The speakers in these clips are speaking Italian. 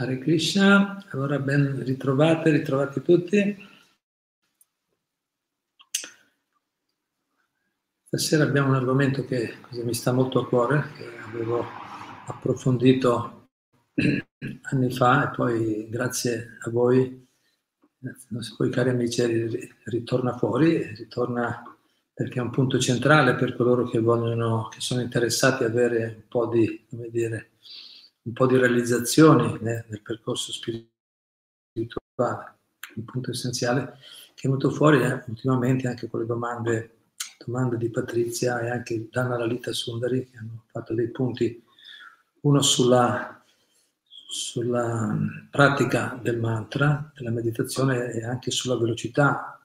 Hare Krishna, allora ben ritrovate, ritrovati tutti. Stasera abbiamo un argomento che mi sta molto a cuore, che avevo approfondito anni fa e poi grazie a voi, voi cari amici, ritorna fuori, ritorna perché è un punto centrale per coloro che vogliono, che sono interessati ad avere un po' di, come dire, un po' di realizzazioni né, nel percorso spirituale. Un punto essenziale che è venuto fuori eh, ultimamente anche con le domande, domande di Patrizia e anche Dana Lalita Sundari che hanno fatto dei punti, uno sulla, sulla pratica del mantra, della meditazione e anche sulla velocità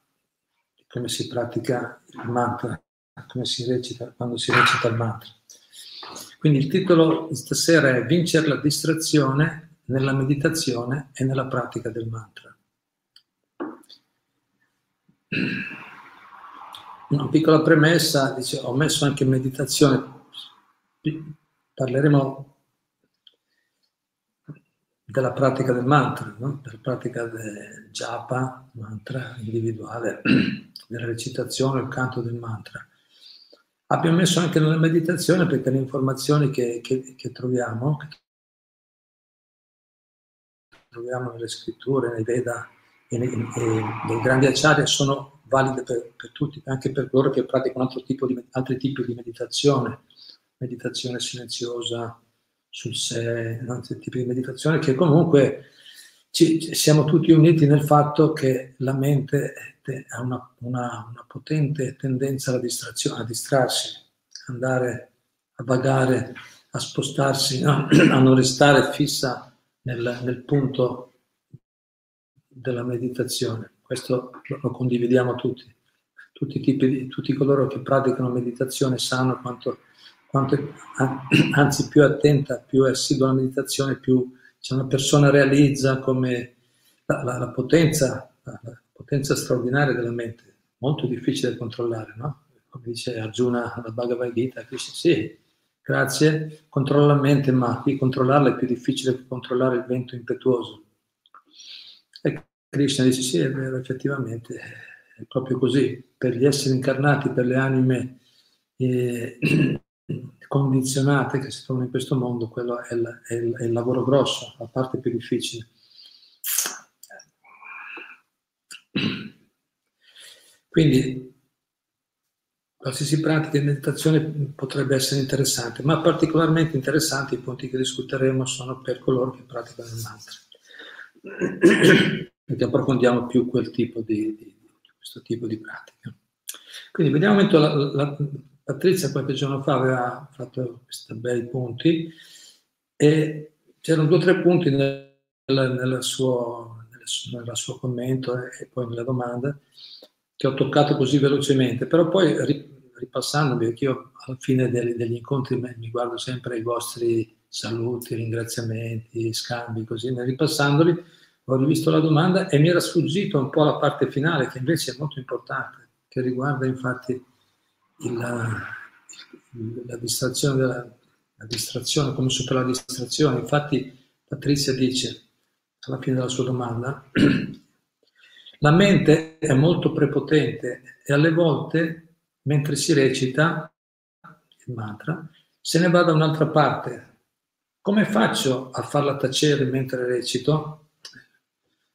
come si pratica il mantra, come si recita, quando si recita il mantra. Quindi il titolo di stasera è Vincere la distrazione nella meditazione e nella pratica del mantra. Una piccola premessa, dice, ho messo anche meditazione, parleremo della pratica del mantra, no? della pratica del japa, mantra individuale, della recitazione, il canto del mantra. Abbiamo messo anche nella meditazione perché le informazioni che, che, che troviamo, che troviamo nelle scritture, nei Veda e nei, grandi acciari sono valide per, per, tutti, anche per coloro che praticano di, altri tipi di meditazione, meditazione silenziosa sul sé, altri tipi di meditazione che comunque ci, siamo tutti uniti nel fatto che la mente ha una, una, una potente tendenza alla distrazione, a distrarsi, andare a vagare, a spostarsi, no? a non restare fissa nel, nel, punto della meditazione. Questo lo, condividiamo tutti. Tutti, di, tutti, coloro che praticano meditazione sanno quanto, quanto, anzi più attenta, più assidua alla meditazione, più se una persona realizza come la, la, la potenza, la, potenza straordinaria della mente, molto difficile da controllare, no? Come dice Arjuna alla Bhagavad Gita, Krishna, sì, grazie, controlla la mente, ma controllarla è più difficile che controllare il vento impetuoso. E Krishna dice, sì, è vero, effettivamente è proprio così. Per gli esseri incarnati, per le anime eh, condizionate che si trovano in questo mondo, quello è il, è il, è il lavoro grosso, la parte più difficile. Quindi qualsiasi pratica di meditazione potrebbe essere interessante, ma particolarmente interessanti i punti che discuteremo sono per coloro che praticano il mantra, perché approfondiamo più quel tipo di, di questo tipo di pratica. Quindi vediamo un momento la, la, Patrizia qualche giorno fa aveva fatto questi bei punti e c'erano due o tre punti nel, nel, suo, nel, suo commento e poi nella domanda che ho toccato così velocemente, però poi ripassandomi, perché io alla fine degli, degli incontri mi guardo sempre i vostri saluti, ringraziamenti, scambi, così, ripassandoli ho rivisto la domanda e mi era sfuggito un po' la parte finale che invece è molto importante, che riguarda infatti il, la distrazione della la distrazione, come superare la distrazione. Infatti Patrizia dice alla fine della sua domanda, la mente è molto prepotente e alle volte, mentre si recita il mantra, se ne va da un'altra parte. Come faccio a farla tacere mentre recito?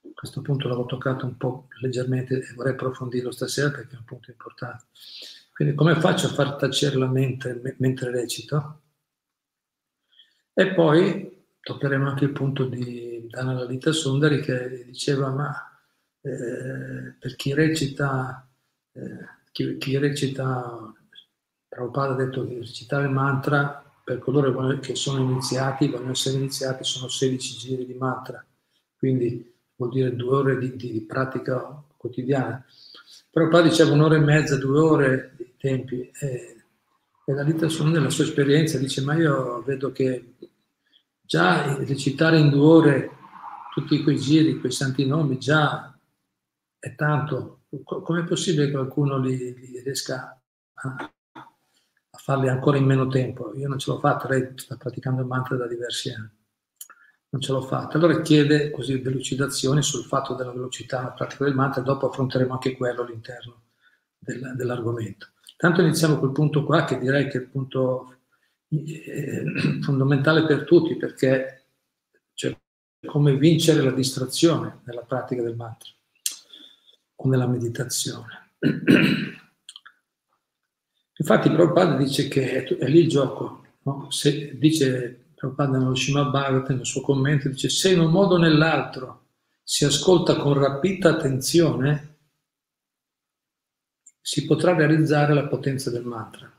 A questo punto l'avevo toccato un po' leggermente e vorrei approfondirlo stasera perché è un punto importante. Quindi come faccio a far tacere la mente mentre recito? E poi toccheremo anche il punto di Dana Lalita Sundari che diceva ma eh, per chi recita, eh, chi, chi, recita, Prabhupada ha detto che recitare il mantra per coloro che sono iniziati, vogliono essere iniziati, sono 16 giri di mantra, quindi vuol dire due ore di, di pratica quotidiana. Prabhupada diceva un'ora e mezza, due ore tempi. E, e la Lita Sun nella sua esperienza dice, ma io vedo che già recitare in due ore tutti quei giri, quei santi nomi, già è tanto. Com'è possibile che qualcuno li, li riesca a, a, farli ancora in meno tempo? Io non ce l'ho fatta, lei sta praticando il mantra da diversi anni. non ce l'ho fatta. Allora chiede così delucidazioni sul fatto della velocità nella pratica del mantra dopo affronteremo anche quello all'interno del, dell'argomento. Tanto iniziamo col punto qua che direi che è il punto eh, fondamentale per tutti perché c'è come vincere la distrazione nella pratica del mantra o nella meditazione. Infatti Prabhupada dice che è, lì il gioco, no? Se, dice Prabhupada nello Srimad Bhagavatam, nel suo commento, dice se in un modo o nell'altro si ascolta con rapida attenzione, si potrà realizzare la potenza del mantra.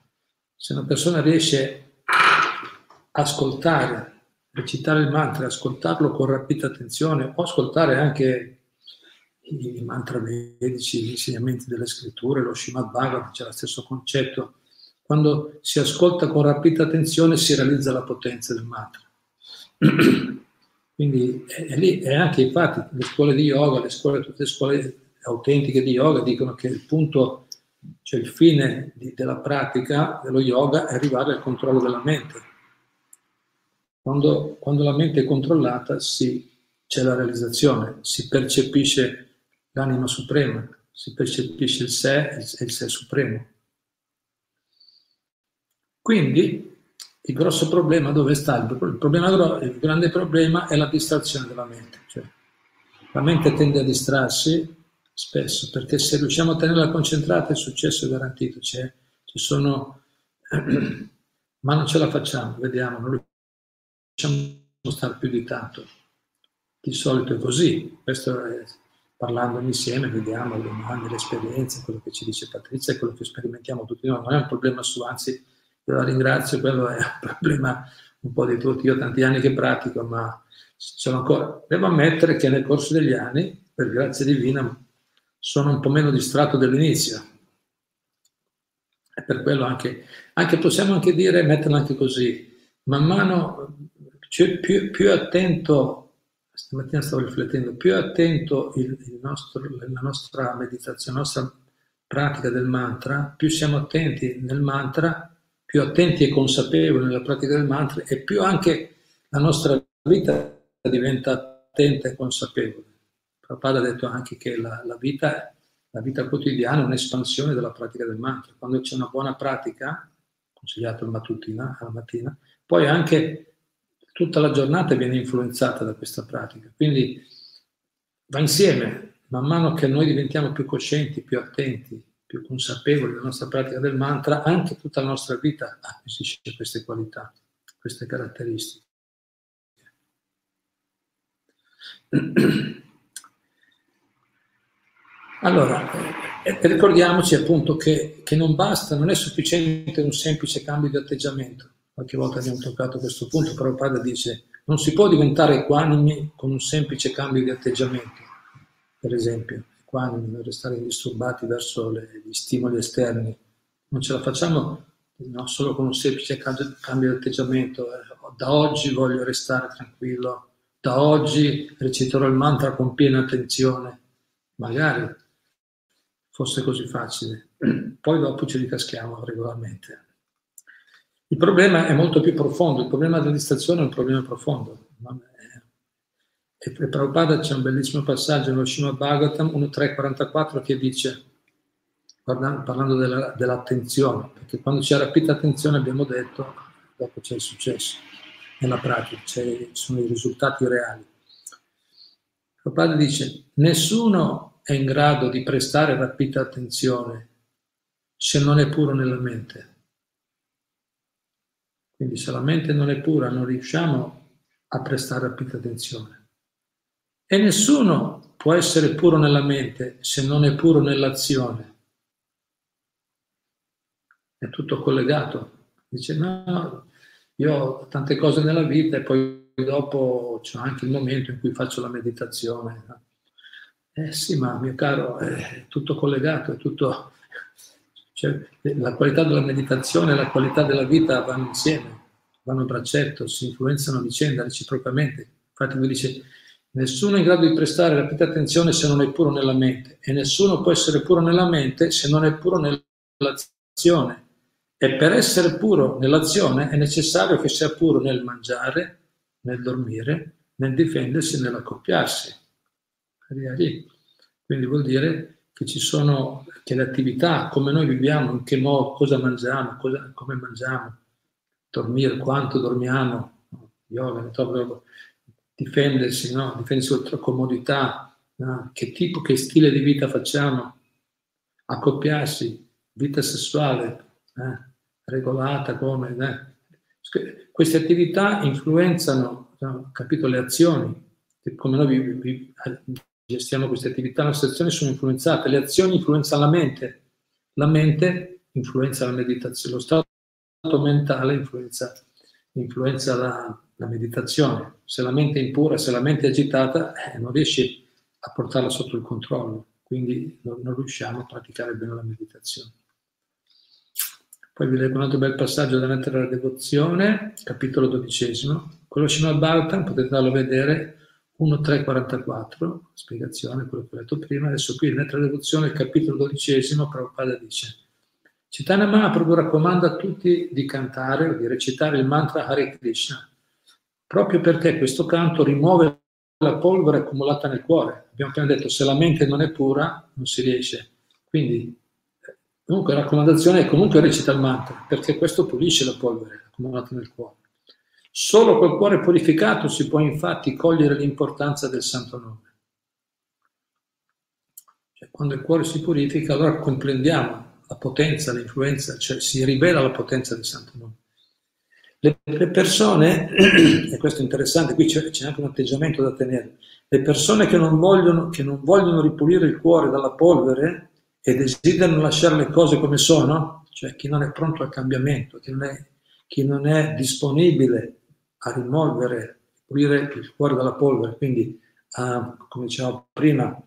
Se una persona riesce a ascoltare, recitare il mantra, ascoltarlo con rapida attenzione o ascoltare anche i mantra vedici, gli insegnamenti delle scritture, lo Srimad Bhagavatam, c'è lo stesso concetto, quando si ascolta con rapida attenzione si realizza la potenza del mantra. Quindi è, lì, e anche infatti le scuole di yoga, le scuole, tutte le scuole autentiche di yoga dicono che il punto, cioè il fine di, della pratica dello yoga è arrivare al controllo della mente. Quando, quando la mente è controllata si, c'è la realizzazione, si percepisce l'anima suprema, si percepisce il sé e il sé supremo. Quindi il grosso problema dove sta? Il, problema, il grande problema è la distrazione della mente. Cioè, la mente tende a distrarsi spesso perché se riusciamo a tenerla concentrata il successo è garantito. Cioè, ci sono, ma non ce la facciamo, vediamo, non riusciamo a stare più di tanto. Di solito è così, questo è, parlando insieme vediamo le domande, le esperienze, quello che ci dice Patrizia, quello che sperimentiamo tutti noi, non è un problema su, anzi io la ringrazio, quello è un problema un po' di tutti, io ho tanti anni che pratico, ma sono ancora, devo ammettere che nel corso degli anni, per grazia divina, sono un po' meno distratto dell'inizio. E per quello anche, anche possiamo anche dire, metterla anche così, man mano cioè più, più, attento, stamattina stavo riflettendo, più attento il, il nostro, la nostra meditazione, la nostra pratica del mantra, più siamo attenti nel mantra, più attenti e consapevoli nella pratica del mantra e più anche la nostra vita diventa attenta e consapevole. Prabhupada ha detto anche che la, la, vita, la vita quotidiana è un'espansione della pratica del mantra. Quando c'è una buona pratica, consigliato la mattutina, alla mattina, poi anche tutta la giornata viene influenzata da questa pratica. Quindi va insieme, man mano che noi diventiamo più coscienti, più attenti, più consapevoli della nostra pratica del mantra, anche tutta la nostra vita acquisisce queste qualità, queste caratteristiche. Allora, eh, ricordiamoci appunto che, che, non basta, non è sufficiente un semplice cambio di atteggiamento. Qualche volta abbiamo toccato questo punto, però Padre dice non si può diventare equanimi con un semplice cambio di atteggiamento, per esempio equanimi, non restare indisturbati verso le, gli stimoli esterni. Non ce la facciamo no, solo con un semplice cambio di atteggiamento. Eh, da oggi voglio restare tranquillo, da oggi reciterò il mantra con piena attenzione. Magari fosse così facile. Poi dopo ci ricaschiamo regolarmente. Il problema è molto più profondo, il problema della distrazione è un problema profondo. E per Prabhupada c'è un bellissimo passaggio nello Srimad Bhagavatam 1.3.44 che dice, parlando della, dell'attenzione, perché quando c'è rapita attenzione abbiamo detto, dopo c'è il successo nella pratica, ci sono i risultati reali. Prabhupada dice, nessuno è in grado di prestare rapita attenzione se non è puro nella mente. Quindi se la mente non è pura non riusciamo a prestare rapita attenzione. E nessuno può essere puro nella mente se non è puro nell'azione. È tutto collegato. Dice, no, io ho tante cose nella vita e poi dopo c'è anche il momento in cui faccio la meditazione. Eh sì, ma mio caro, è tutto collegato, è tutto... Cioè, la qualità della meditazione e la qualità della vita vanno insieme, vanno a braccetto, si influenzano a vicenda reciprocamente. Infatti lui dice, Nessuno è in grado di prestare rapida attenzione se non è puro nella mente e nessuno può essere puro nella mente se non è puro nell'azione. E per essere puro nell'azione è necessario che sia puro nel mangiare, nel dormire, nel difendersi e nell'accoppiarsi. Quindi vuol dire che ci sono, che attività, come noi viviamo, in che modo, cosa mangiamo, cosa, come mangiamo, dormire, quanto dormiamo, yoga, difendersi, no? difendersi oltre comodità, no? che tipo, che stile di vita facciamo, accoppiarsi, vita sessuale eh? regolata, come... Eh? Queste attività influenzano, no? capito, le azioni, come noi gestiamo queste attività, le nostre azioni sono influenzate, le azioni influenzano la mente, la mente influenza la meditazione, lo stato mentale influenza, influenza la, la, meditazione. Se la mente è impura, se la mente è agitata, eh, non riesci a portarla sotto il controllo, quindi non, non riusciamo a praticare bene la meditazione. Poi vi leggo un altro bel passaggio da mettere alla devozione, capitolo dodicesimo. Quello Srimad potete andarlo a vedere, 1.344, spiegazione, quello che ho detto prima, adesso qui nella traduzione, capitolo dodicesimo, Prabhupada dice Chaitanya Mahaprabhu raccomanda a tutti di cantare o di recitare il mantra Hare Krishna, proprio perché questo canto rimuove la polvere accumulata nel cuore. Abbiamo appena detto, se la mente non è pura, non si riesce. Quindi, comunque la raccomandazione è comunque recita il mantra, perché questo pulisce la polvere accumulata nel cuore. Solo col cuore purificato si può infatti cogliere l'importanza del santo nome. Cioè, quando il cuore si purifica, allora comprendiamo la potenza, l'influenza, cioè si rivela la potenza del santo nome. Le, le persone, e questo è interessante, qui c'è, c'è, anche un atteggiamento da tenere, le persone che non, vogliono, che non vogliono ripulire il cuore dalla polvere e desiderano lasciare le cose come sono, cioè chi non è pronto al cambiamento, chi non è, chi non è disponibile a rimuovere, pulire il cuore dalla polvere, quindi a, come dicevamo prima,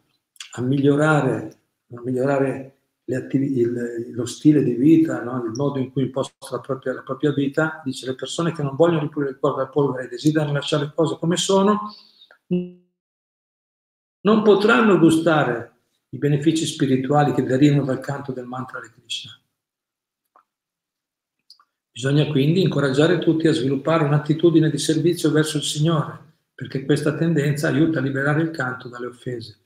a migliorare, a migliorare attivi, il, lo stile di vita, no? il modo in cui imposta la propria, la propria, vita, dice le persone che non vogliono ripulire il cuore dalla polvere e desiderano lasciare le cose come sono, non potranno gustare i benefici spirituali che derivano dal canto del mantra di Krishna. Bisogna quindi incoraggiare tutti a sviluppare un'attitudine di servizio verso il Signore, perché questa tendenza aiuta a liberare il canto dalle offese.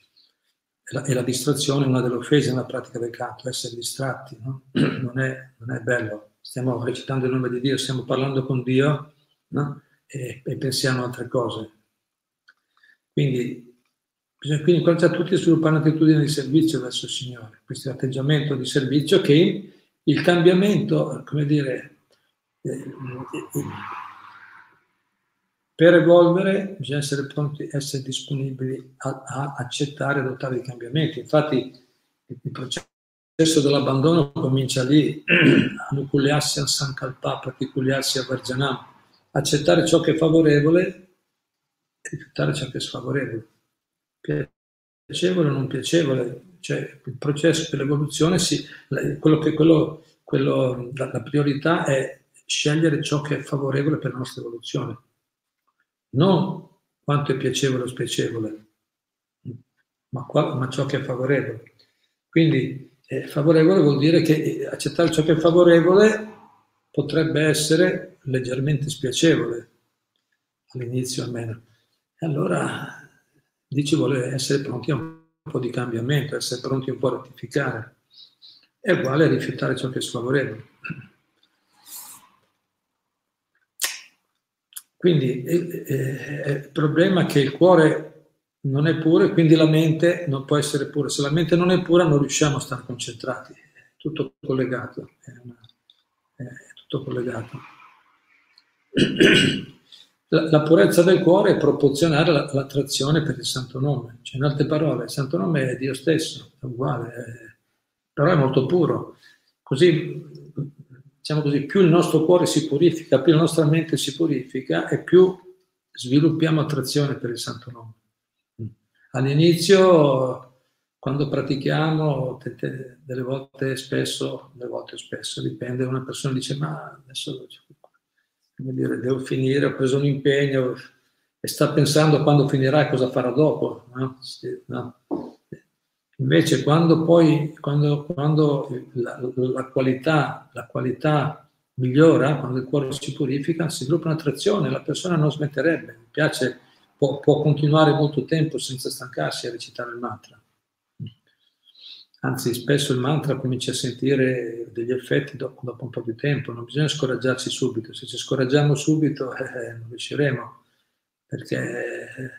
E la, e la distrazione è una delle offese nella pratica del canto, essere distratti, no? non, è, non, è, bello. Stiamo recitando il nome di Dio, stiamo parlando con Dio no? e, e, pensiamo a altre cose. Quindi bisogna quindi incoraggiare tutti a sviluppare un'attitudine di servizio verso il Signore, questo atteggiamento di servizio che il cambiamento, come dire, per evolvere bisogna essere pronti, essere disponibili a, a accettare e adottare i cambiamenti. Infatti il processo dell'abbandono comincia lì, anuculiarsi a Sankalpa, praticuliarsi a Varjanam, accettare ciò che è favorevole e rifiutare ciò che è sfavorevole. Piacevole o non piacevole, cioè il processo dell'evoluzione, si, quello che, quello, quello, la, la priorità è scegliere ciò che è favorevole per la nostra evoluzione, non quanto è piacevole o spiacevole, ma, qua, ma ciò che è favorevole. Quindi eh, favorevole vuol dire che eh, accettare ciò che è favorevole potrebbe essere leggermente spiacevole, all'inizio almeno. E allora dice vuole essere pronti a un po' di cambiamento, essere pronti un po' a rettificare. È uguale a rifiutare ciò che è sfavorevole. Quindi eh, eh, il problema è che il cuore non è puro e quindi la mente non può essere pura. Se la mente non è pura non riusciamo a stare concentrati, è tutto collegato, è, una, è tutto collegato. La, la, purezza del cuore è proporzionale all'attrazione per il santo nome, cioè in altre parole il santo nome è Dio stesso, è uguale, è, però è molto puro. Così diciamo così, più il nostro cuore si purifica, più la nostra mente si purifica e più sviluppiamo attrazione per il Santo Nome. All'inizio, quando pratichiamo, delle volte spesso, delle volte spesso, dipende, una persona dice ma adesso dire, devo finire, ho preso un impegno e sta pensando quando finirà e cosa farà dopo. No? No. Invece quando poi, quando, quando la, la, qualità, la qualità migliora, quando il cuore si purifica, si sviluppa un'attrazione, la persona non smetterebbe. Mi piace può, può continuare molto tempo senza stancarsi a recitare il mantra. Anzi, spesso il mantra comincia a sentire degli effetti dopo, dopo un po' di tempo, non bisogna scoraggiarsi subito, se ci scoraggiamo subito eh, non riusciremo, perché,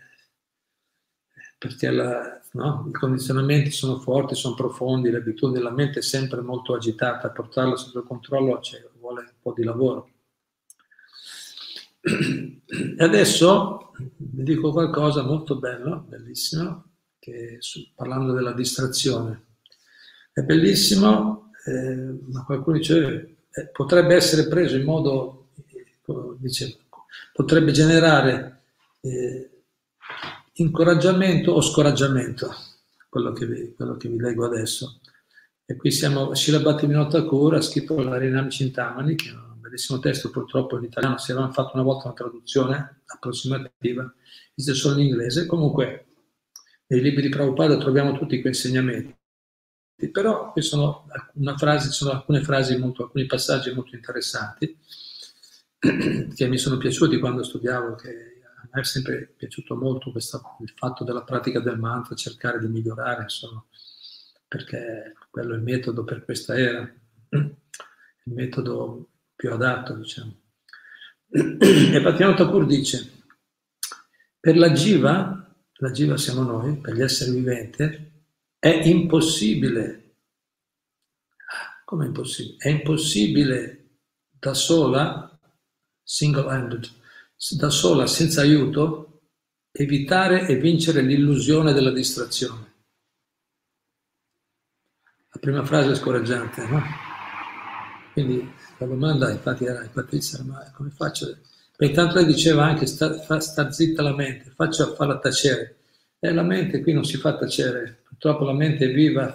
perché la, no? i condizionamenti sono forti, sono profondi, l'abitudine della mente è sempre molto agitata, portarla sotto controllo cioè, vuole un po' di lavoro. E adesso vi dico qualcosa molto bello, bellissimo, che, parlando della distrazione. È bellissimo, eh, ma qualcuno dice eh, potrebbe essere preso in modo, eh, dice, potrebbe generare eh, incoraggiamento o scoraggiamento, quello che, vi, quello che vi leggo adesso. E qui siamo, Shila Bhattivinoda Thakur ha scritto la Rinam Cintamani, che è un bellissimo testo, purtroppo in italiano, si avevano fatto una volta una traduzione approssimativa, esiste solo in inglese. Comunque, nei libri di Prabhupada troviamo tutti quei insegnamenti però qui sono, frase, sono alcune frasi, molto, alcuni passaggi molto interessanti che mi sono piaciuti quando studiavo, che a me è sempre piaciuto molto questa, il fatto della pratica del mantra, cercare di migliorare, insomma, perché quello è il metodo per questa era, il metodo più adatto, diciamo. E Patiano Thakur dice, per la jiva, la jiva siamo noi, per gli esseri viventi, è impossibile. Come impossibile? È impossibile da sola, single-handed, da sola, senza aiuto, evitare e vincere l'illusione della distrazione. La prima frase è scoraggiante, no? Quindi la domanda infatti era Patrizia, ma come faccio? Perché lei diceva anche sta, fa, sta zitta la mente, faccio a farla tacere. E la mente qui non si fa tacere, purtroppo la mente è viva.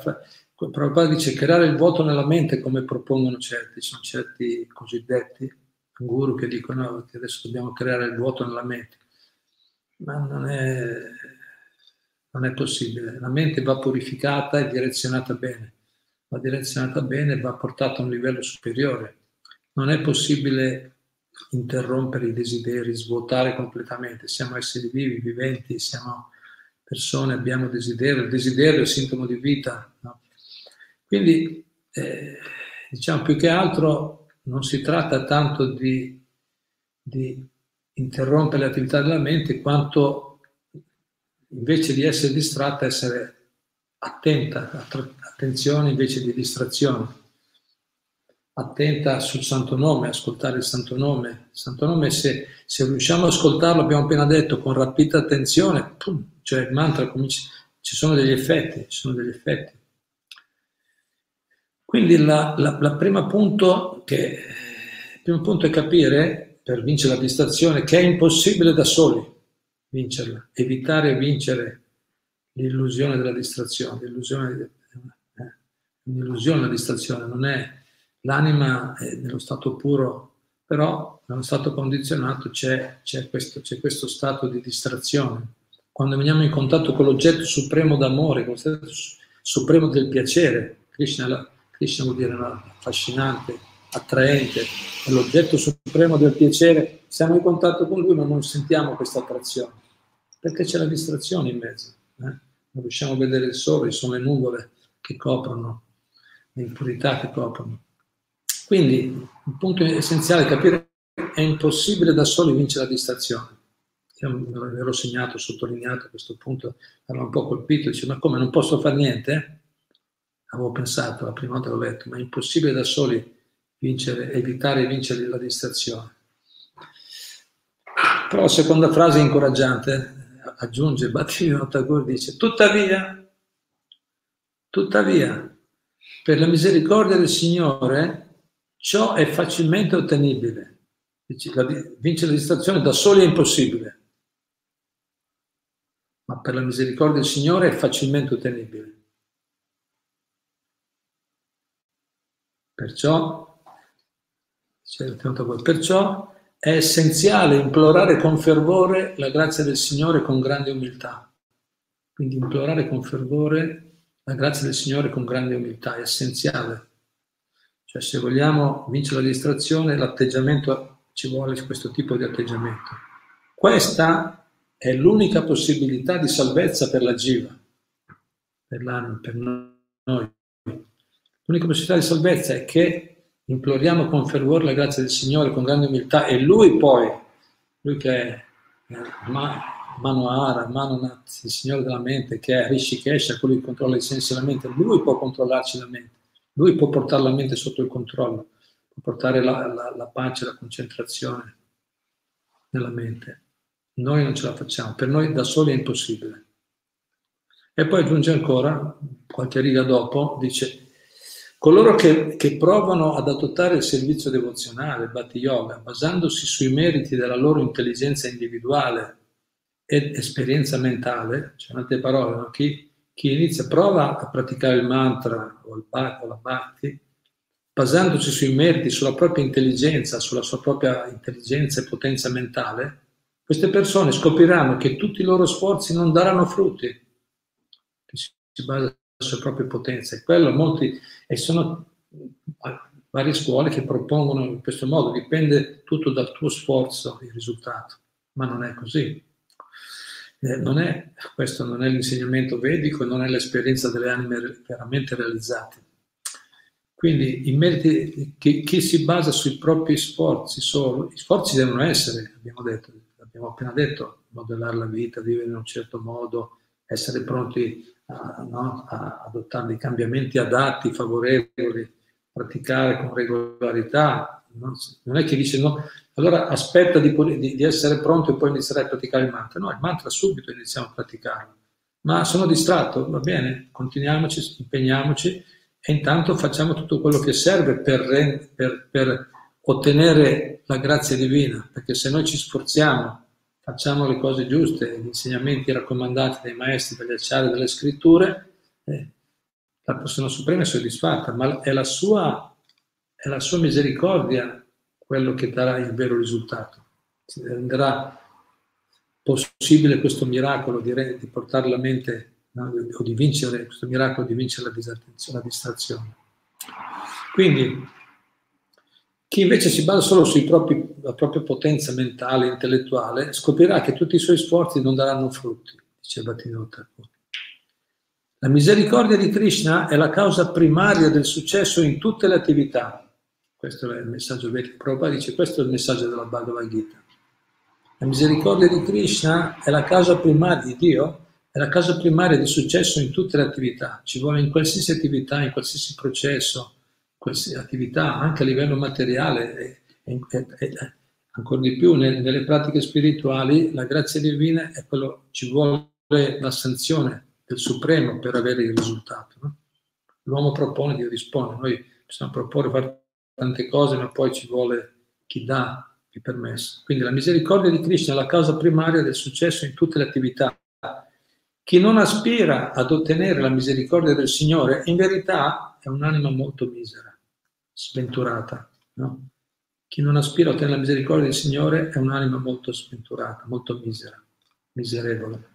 Prabhupada dice creare il vuoto nella mente come propongono certi, sono certi cosiddetti guru che dicono che adesso dobbiamo creare il vuoto nella mente, ma non è, non è possibile. La mente va purificata e direzionata bene, va direzionata bene e va portata a un livello superiore. Non è possibile interrompere i desideri, svuotare completamente. Siamo esseri vivi, viventi, siamo persone abbiamo desiderio, il desiderio è il sintomo di vita. No? Quindi, eh, diciamo, più che altro non si tratta tanto di, di interrompere attività della mente quanto invece di essere distratta essere attenta, attenzione invece di distrazione attenta sul santo nome, ascoltare il santo nome. Il santo nome, se, se riusciamo ad ascoltarlo, abbiamo appena detto, con rapida attenzione, pum, cioè il mantra comincia, ci sono degli effetti, ci sono degli effetti. Quindi la, la, la il primo punto è capire, per vincere la distrazione, che è impossibile da soli vincerla, evitare e vincere l'illusione della distrazione. L'illusione, eh, l'illusione della distrazione non è l'anima è nello stato puro, però nello stato condizionato c'è, c'è, questo, c'è questo stato di distrazione. Quando veniamo in contatto con l'oggetto supremo d'amore, con l'oggetto supremo del piacere, Krishna, Vuol dire affascinante, attraente, è l'oggetto supremo del piacere, siamo in contatto con lui ma non sentiamo questa attrazione, perché c'è la distrazione in mezzo. Eh? Non riusciamo a vedere il sole, sono le nuvole che coprono, le impurità che coprono. Quindi il punto essenziale è capire che è impossibile da soli vincere la distrazione. Io me segnato, sottolineato a questo punto, ero un po' colpito, dice ma come non posso fare niente? Avevo pensato la prima volta l'ho letto, ma è impossibile da soli vincere, evitare e vincere la distrazione. Però la seconda frase incoraggiante, aggiunge Battino Tagore, dice tuttavia, tuttavia, per la misericordia del Signore Ciò è facilmente ottenibile. Vincere la distrazione da soli è impossibile, ma per la misericordia del Signore è facilmente ottenibile. Perciò, perciò è essenziale implorare con fervore la grazia del Signore con grande umiltà. Quindi implorare con fervore la grazia del Signore con grande umiltà è essenziale cioè se vogliamo vincere la distrazione, l'atteggiamento ci vuole questo tipo di atteggiamento. Questa è l'unica possibilità di salvezza per la Jiva, per per noi. L'unica possibilità di salvezza è che imploriamo con fervore la grazia del Signore, con grande umiltà, e Lui poi, Lui che è Manohara, Manonat, il Signore della mente, che è Rishikesha, colui che controlla i sensi e la mente, Lui può controllarci la mente, Lui può portare la mente sotto il controllo, può portare la, la, la pace, la concentrazione nella mente. Noi non ce la facciamo, per noi da soli è impossibile. E poi aggiunge ancora, qualche riga dopo, dice, coloro che, che provano ad adottare il servizio devozionale, Bhatti Yoga, basandosi sui meriti della loro intelligenza individuale ed esperienza mentale, cioè in altre parole, no? chi, chi, inizia, prova a praticare il mantra o, il, o la Bhakti, basandosi sui meriti, sulla propria intelligenza, sulla sua propria intelligenza e potenza mentale, queste persone scopriranno che tutti i loro sforzi non daranno frutti, che si basa sulle proprie potenze. Quello molti, e sono varie scuole che propongono in questo modo, dipende tutto dal tuo sforzo il risultato, ma non è così. Eh, non è, questo non è l'insegnamento vedico, non è l'esperienza delle anime veramente realizzate. Quindi i meriti, chi, chi si basa sui propri sforzi solo, gli sforzi devono essere, abbiamo detto, abbiamo appena detto, modellare la vita, vivere in un certo modo, essere pronti no, a adottare cambiamenti adatti, favorevoli, praticare con regolarità. No? Non è che dice no, allora aspetta di, di, di, essere pronto e poi inizierai a praticare il mantra. No, il mantra subito iniziamo a praticarlo. Ma sono distratto, va bene, continuiamoci, impegniamoci e intanto facciamo tutto quello che serve per, per, per ottenere la grazia divina, perché se noi ci sforziamo facciamo le cose giuste, gli insegnamenti raccomandati dai maestri dagli acciari delle scritture, eh, la persona suprema è soddisfatta, ma è la, sua, è la sua misericordia quello che darà il vero risultato. Si renderà possibile questo miracolo di, re, di portare la mente no, o di vincere questo miracolo di vincere la, la distrazione. Quindi chi invece si basa solo sulla propria potenza mentale, intellettuale, scoprirà che tutti i suoi sforzi non daranno frutti, dice Bhattivinoda La misericordia di Krishna è la causa primaria del successo in tutte le attività. Questo è il messaggio vedico. Prabhupada dice, questo è il messaggio della Bhagavad Gita. La misericordia di Krishna è la causa primaria di Dio, è la causa primaria di successo in tutte le attività. Ci vuole in qualsiasi attività, in qualsiasi processo, queste attività anche a livello materiale e, e, e ancora di più nelle, nelle, pratiche spirituali, la grazia divina è quello, ci vuole la sanzione del Supremo per avere il risultato. No? L'uomo propone, Dio dispone, noi possiamo proporre fare tante cose, ma poi ci vuole chi dà il permesso. Quindi la misericordia di Krishna è la causa primaria del successo in tutte le attività. Chi non aspira ad ottenere la misericordia del Signore, in verità è un'anima molto misera sventurata. No? Chi non aspira a ottenere la misericordia del Signore è un'anima molto sventurata, molto misera, miserevole.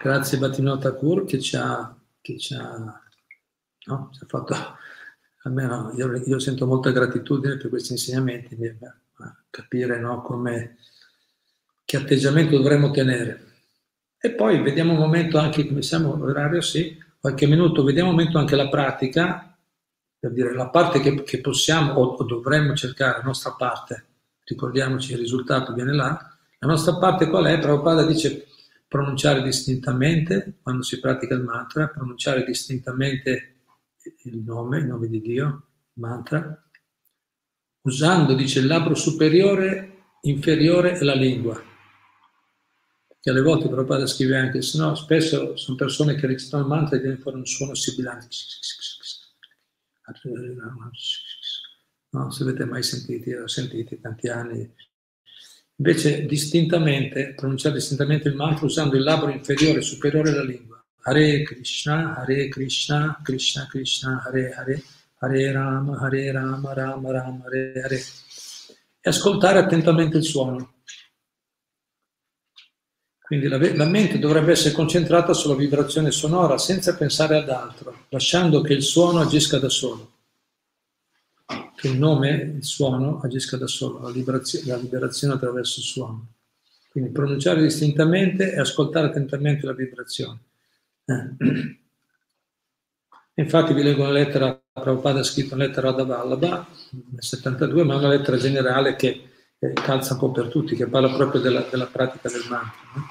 Grazie Battinota Kur che ci ha, che ci ha, no? ci ha fatto, almeno io, io, sento molta gratitudine per questi insegnamenti, capire no, come, che atteggiamento dovremmo tenere. E poi vediamo un momento anche, come siamo, orario sì, qualche minuto, vediamo un momento anche la pratica per dire la parte che, che possiamo o, dovremmo cercare, la nostra parte, ricordiamoci il risultato viene là, la nostra parte qual è? Prabhupada dice pronunciare distintamente quando si pratica il mantra, pronunciare distintamente il nome, il nome di Dio, il mantra, usando, dice, il labbro superiore, inferiore e la lingua. Che alle volte Prabhupada scrive anche, se no spesso sono persone che recitano il mantra e viene fuori un suono sibilante No, se avete mai sentiti, ho sentiti tanti anni. Invece distintamente, pronunciare distintamente il mantra usando il labbro inferiore e superiore della lingua. Hare Krishna, Hare Krishna, Krishna Krishna, Hare Hare, Hare Rama, Hare Rama, Rama Rama, Hare Hare. E ascoltare attentamente il suono. Quindi la, la, mente dovrebbe essere concentrata sulla vibrazione sonora senza pensare ad altro, lasciando che il suono agisca da solo. Che il nome, il suono, agisca da solo, la, la liberazione attraverso il suono. Quindi pronunciare distintamente e ascoltare attentamente la vibrazione. Eh. Infatti vi leggo una lettera, Prabhupada ha scritto una lettera ad Avallabha nel 72, ma è una lettera generale che eh, calza un po' per tutti, che parla proprio della, della pratica del mantra. No?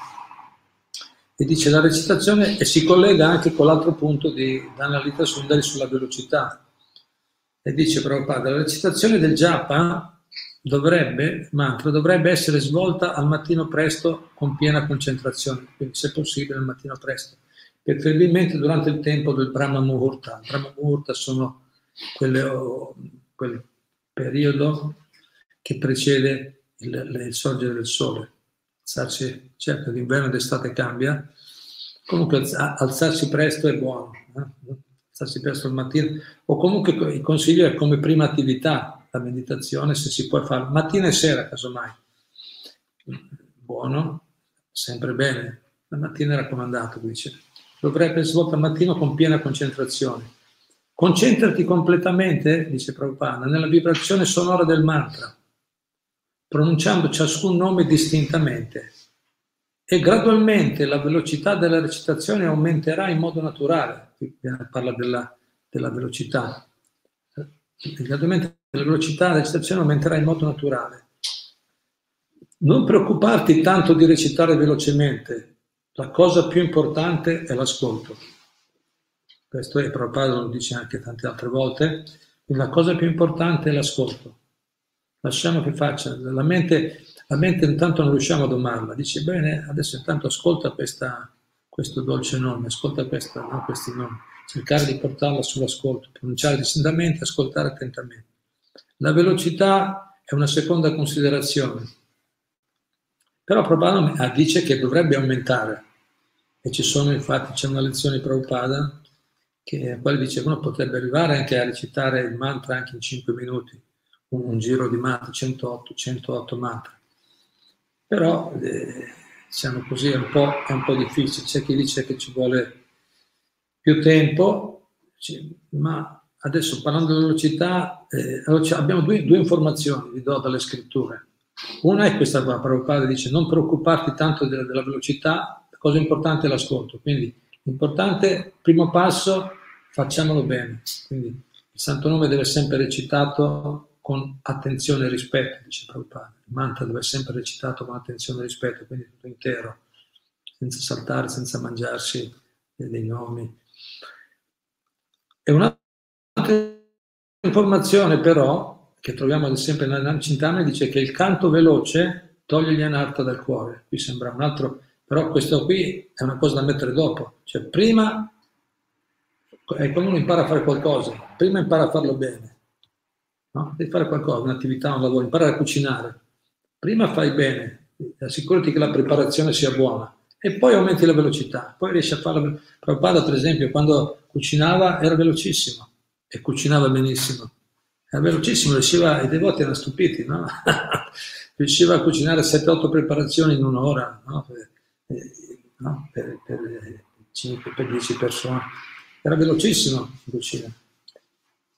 E dice la recitazione e si collega anche con l'altro punto di Dhanalita Sundari sulla velocità. E dice Prabhupada, la recitazione del japa dovrebbe, mantra, dovrebbe essere svolta al mattino presto con piena concentrazione, quindi se possibile al mattino presto preferibilmente durante il tempo del Brahma Muhurta. Il Brahma Muhurta sono quelle, oh, quel periodo che precede il, il sorgere del sole. Alzarsi, certo, d'inverno ed estate cambia, comunque alzarsi presto è buono, eh? alzarsi presto al mattino, o comunque il consiglio è come prima attività la meditazione, se si può fare mattina e sera, casomai. Buono, sempre bene, la mattina è raccomandato, dice dovrebbe svolta al mattino con piena concentrazione. Concentrati completamente, dice Prabhupada, nella vibrazione sonora del mantra, pronunciando ciascun nome distintamente e gradualmente la velocità della recitazione aumenterà in modo naturale. Qui parla della, della velocità. Gradualmente la velocità della recitazione aumenterà in modo naturale. Non preoccuparti tanto di recitare velocemente, la cosa più importante è l'ascolto. Questo è Prabhupada lo dice anche tante altre volte. La cosa più importante è l'ascolto. Lasciamo che faccia. La mente, la mente intanto non riusciamo a domarla. Dice, bene, adesso intanto ascolta questa, questo dolce nome, ascolta questa, no, questi nomi. Cercare di portarla sull'ascolto, pronunciare distintamente, ascoltare attentamente. La velocità è una seconda considerazione. Però Prabhupada dice che dovrebbe aumentare. E ci sono infatti, c'è una lezione di Prabhupada che poi dice che uno potrebbe arrivare anche a recitare il mantra anche in 5 minuti, un, giro di mantra, 108, 108 mantra. Però, eh, diciamo così, è un, po', è un po' difficile. C'è chi dice che ci vuole più tempo, ma adesso parlando di velocità, eh, abbiamo due, due, informazioni, vi do dalle scritture. Una è questa qua, Prabhupada dice non preoccuparti tanto della, della velocità, la cosa importante è l'ascolto, quindi l'importante, primo passo, facciamolo bene. Quindi il santo nome deve sempre recitato con attenzione e rispetto, dice Prabhupada. Il mantra deve essere sempre recitato con attenzione e rispetto, quindi tutto intero, senza saltare, senza mangiarsi dei nomi. E un'altra informazione però, che troviamo sempre nella Cintana, dice che il canto veloce toglie gli anarta dal cuore. Qui sembra un altro però questo qui è una cosa da mettere dopo. Cioè, prima è quando uno impara a fare qualcosa, prima impara a farlo bene. No? Devi fare qualcosa, un'attività, un lavoro, imparare a cucinare. Prima fai bene, assicurati che la preparazione sia buona e poi aumenti la velocità. Poi riesci a farla. Prabhupada, per esempio, quando cucinava era velocissimo e cucinava benissimo. Era velocissimo, riusciva, i devoti erano stupiti, no? riusciva a cucinare 7-8 preparazioni in un'ora. No? no? per, per 5, per 10 persone. Era velocissimo in cucina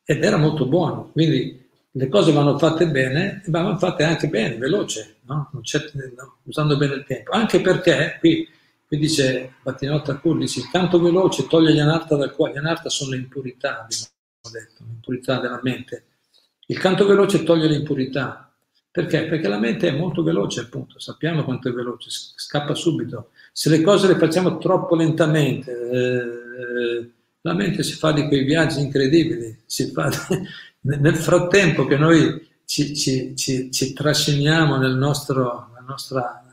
ed era molto buono, quindi le cose vanno fatte bene vanno fatte anche bene, veloce, no? No, usando bene il tempo. Anche perché qui, qui dice Battinotta Cur, dice il canto veloce toglie gli anarta dal cuore, gli anarta sono le impurità, abbiamo detto, l'impurità della mente. Il canto veloce toglie le impurità, perché? Perché la mente è molto veloce, appunto, sappiamo quanto è veloce, scappa subito. Se le cose le facciamo troppo lentamente, eh, la mente si fa di quei viaggi incredibili, fa, nel frattempo che noi ci, ci, ci, ci trasciniamo nel nostro, nella, nostra,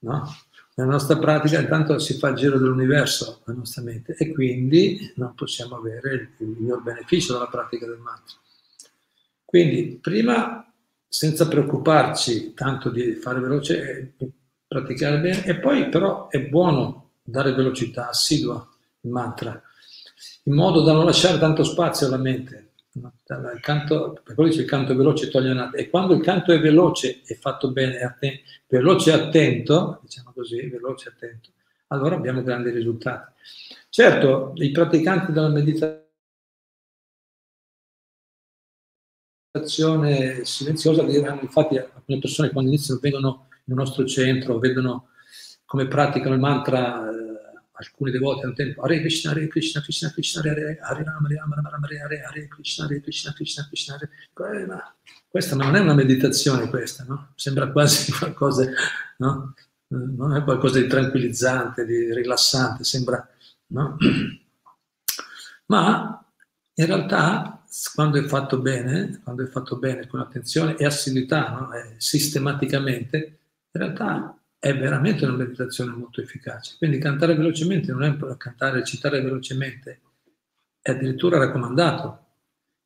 no? nella nostra pratica, intanto si fa il giro dell'universo la nostra mente e quindi non possiamo avere il, miglior beneficio dalla pratica del mantra. Quindi prima senza preoccuparci tanto di fare veloce, praticare bene, e poi però è buono dare velocità assidua il mantra, in modo da non lasciare tanto spazio alla mente. Canto, per quello dice il canto è veloce toglie una... E quando il canto è veloce e fatto bene, atten- veloce e attento, diciamo così, veloce e attento, allora abbiamo grandi risultati. Certo, i praticanti della meditazione silenziosa, infatti alcune persone quando iniziano vengono nel nostro centro, vedono come praticano il mantra alcuni devoti hanno tempo Hare Krishna, Hare Krishna, Krishna Krishna, Hare Hare, Hare Rama, Rama, Rama Hare Hare, Hare Krishna, Hare Krishna, Krishna Krishna, Hare ma questa non è una meditazione questa, no? Sembra quasi qualcosa, no? Non è qualcosa di tranquillizzante, di rilassante, sembra, no? Ma in realtà quando è fatto bene, quando è fatto bene con attenzione e assiduità, no? e sistematicamente, in realtà è veramente una meditazione molto efficace. Quindi cantare velocemente non è cantare, recitare velocemente, è addirittura raccomandato.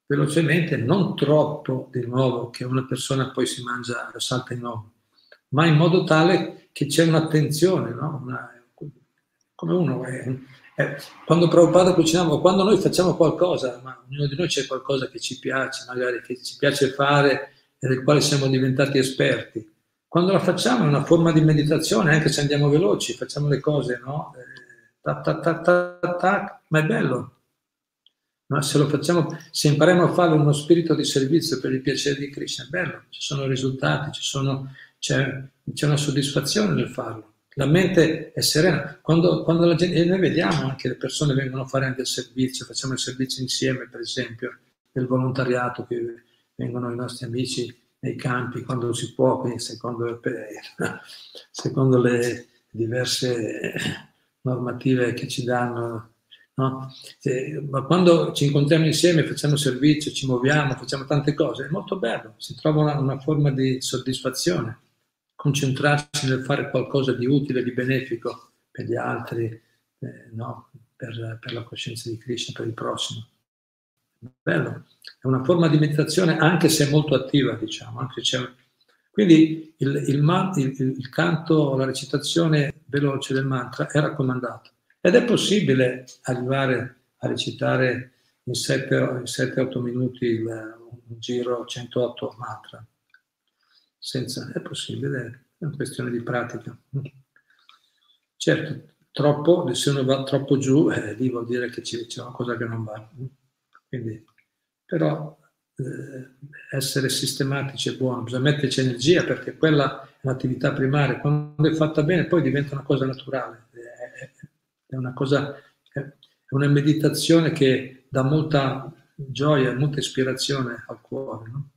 Velocemente, non troppo di nuovo, che una persona poi si mangia, lo salta di nuovo, ma in modo tale che c'è un'attenzione, no? Una, come uno è, è, quando Prabhupada cuciniamo, quando noi facciamo qualcosa, ma ognuno di noi c'è qualcosa che ci piace, magari che ci piace fare e del quale siamo diventati esperti quando la facciamo è una forma di meditazione, anche se andiamo veloci, facciamo le cose, no? Eh, tac, tac, tac, tac, tac, ma è bello. No? Se lo facciamo, se impariamo a fare uno spirito di servizio per il piacere di Krishna, è bello, ci sono risultati, ci sono, c'è, c'è, una soddisfazione nel farlo. La mente è serena. Quando, quando la gente, e noi vediamo anche le persone vengono a fare anche il servizio, facciamo il servizio insieme, per esempio, del volontariato, che vengono i nostri amici nei campi quando si può, quindi secondo, secondo le diverse normative che ci danno. No? Ma quando ci incontriamo insieme, facciamo servizio, ci muoviamo, facciamo tante cose, è molto bello, si trova una, una forma di soddisfazione, concentrarsi nel fare qualcosa di utile, di benefico per gli altri, eh, no? per, per la coscienza di Krishna, per il prossimo. Bello, è una forma di meditazione anche se molto attiva, diciamo. Quindi il, il, il, il canto, la recitazione veloce del mantra è raccomandato ed è possibile arrivare a recitare in 7-8 minuti il, un giro 108 mantra. Senza, è possibile, è una questione di pratica. Certo, troppo, se uno va troppo giù, eh, lì vuol dire che c'è una cosa che non va. Quindi, però eh, essere sistematici è buono, bisogna metterci energia perché quella è un'attività primaria, quando è fatta bene poi diventa una cosa naturale, è, una cosa, è una meditazione che dà molta gioia, molta ispirazione al cuore. No?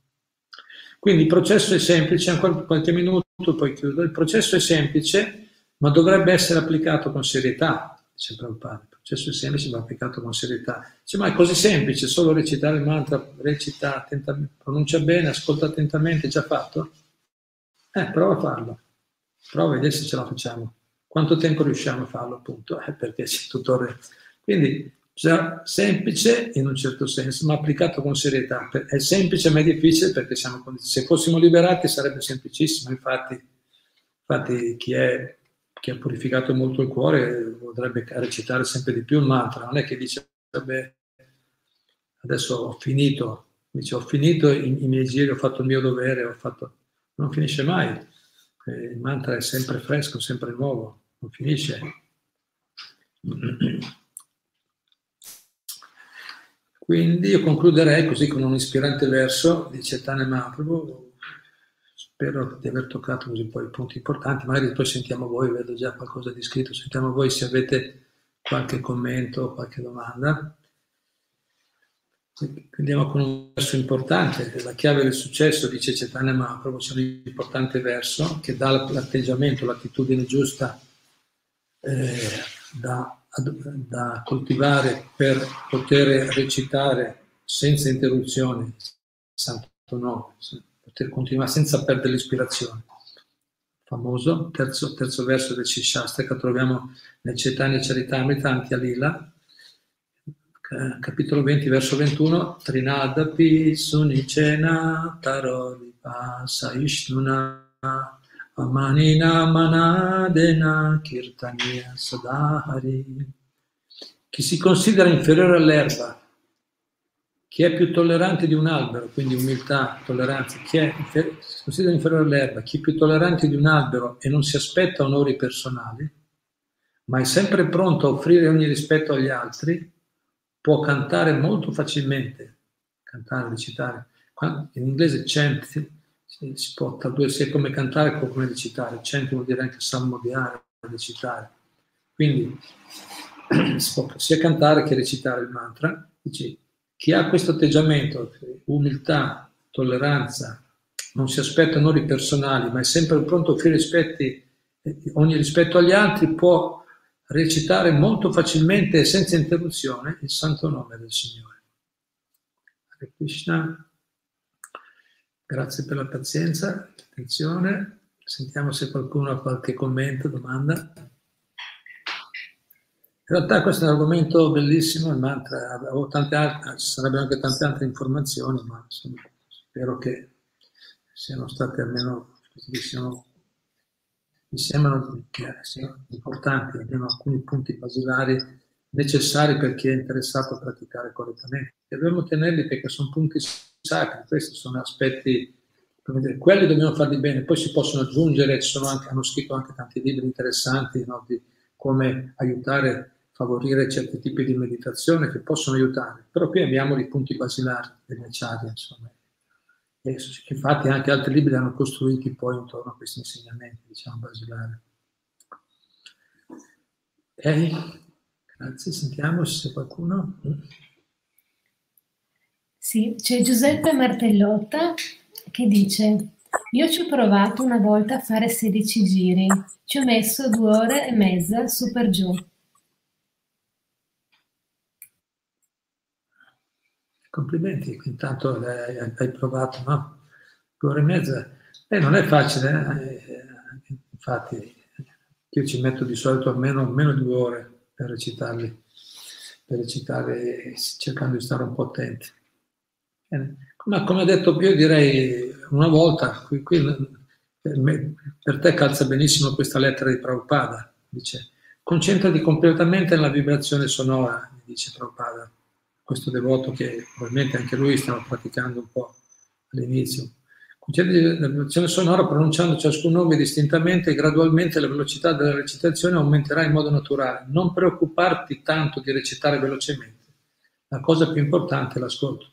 Quindi il processo è semplice, ancora qualche minuto poi chiudo, il processo è semplice ma dovrebbe essere applicato con serietà, dice Prabhupada processo semplice va applicato con serietà. Dice, ma è così semplice, solo recitare il mantra, recita attentamente, pronuncia bene, ascolta attentamente, già fatto? Eh, prova a farlo, prova a vedere se ce la facciamo. Quanto tempo riusciamo a farlo, appunto? Eh, perché c'è tutto il Quindi, già semplice in un certo senso, ma applicato con serietà. È semplice ma è difficile perché siamo se fossimo liberati sarebbe semplicissimo. Infatti, infatti chi è che ha purificato molto il cuore potrebbe recitare sempre di più il mantra, non è che dice, vabbè, adesso ho finito, dice ho finito i, i, miei giri, ho fatto il mio dovere, ho fatto... non finisce mai, eh, il mantra è sempre fresco, sempre nuovo, non finisce. Quindi io concluderei così con un ispirante verso di Chaitanya Mahaprabhu, spero di aver toccato così poi i punti importanti, magari poi sentiamo voi, vedo già qualcosa di scritto, sentiamo voi se avete qualche commento o qualche domanda. Andiamo con un verso importante, la chiave del successo, dice Cetania Mahaprabhu, c'è un importante verso che dà l'atteggiamento, l'attitudine giusta eh, da, da coltivare per poter recitare senza interruzione Santo Nome poter continuare senza perdere l'ispirazione. Famoso, terzo, terzo verso del Shishastra che troviamo nel Chaitanya Charitamrita Antya Lila, capitolo 20, verso 21, Trinadapi sunicena taro vipasa ishnuna amanina manadena kirtania sadahari. Chi si considera inferiore all'erba chi è più tollerante di un albero, quindi umiltà, tolleranza, chi è, si considera inferiore all'erba, chi è più tollerante di un albero e non si aspetta onori personali, ma è sempre pronto a offrire ogni rispetto agli altri, può cantare molto facilmente, cantare, recitare. In inglese chant si, può tradurre sia come cantare che come recitare. Cento vuol dire anche salmodiare, recitare. Quindi si può sia cantare che recitare il mantra. Dice, chi ha questo atteggiamento, umiltà, tolleranza, non si aspetta onori personali, ma è sempre pronto a offrire rispetti, ogni rispetto agli altri, può recitare molto facilmente e senza interruzione il santo nome del Signore. Hare Krishna, grazie per la pazienza, attenzione, sentiamo se qualcuno ha qualche commento, domanda. In realtà questo è un argomento bellissimo, il mantra, avevo tante altre, ci sarebbero anche tante altre informazioni, ma insomma, spero che siano state almeno, siano, mi sembrano che siano importanti, almeno alcuni punti basilari necessari per chi è interessato a praticare correttamente. Dobbiamo tenerli perché sono punti sacri, questi sono aspetti, dire, quelli dobbiamo farli bene, poi si possono aggiungere, anche, hanno scritto anche tanti libri interessanti no, di come aiutare favorire certi tipi di meditazione che possono aiutare, però qui abbiamo i punti basilari degli acciari, insomma. E infatti anche altri libri hanno costruiti poi intorno a questi insegnamenti, diciamo, basilari. Ok, grazie, sentiamo se c'è qualcuno. Sì, c'è Giuseppe Martellotta che dice io ci ho provato una volta a fare 16 giri, ci ho messo due ore e mezza su per giù. Complimenti, intanto hai provato, no? Due ore e mezza. Eh, non è facile, eh? infatti io ci metto di solito almeno, almeno due ore per recitarli, per recitare cercando di stare un po' attenti. Ma come ho detto io direi una volta, qui, qui, per te calza benissimo questa lettera di Prabhupada, dice concentrati completamente nella vibrazione sonora, dice Prabhupada questo devoto che probabilmente anche lui stava praticando un po' all'inizio. Concetti la vibrazione sonora pronunciando ciascun nome distintamente e gradualmente la velocità della recitazione aumenterà in modo naturale. Non preoccuparti tanto di recitare velocemente. La cosa più importante è l'ascolto.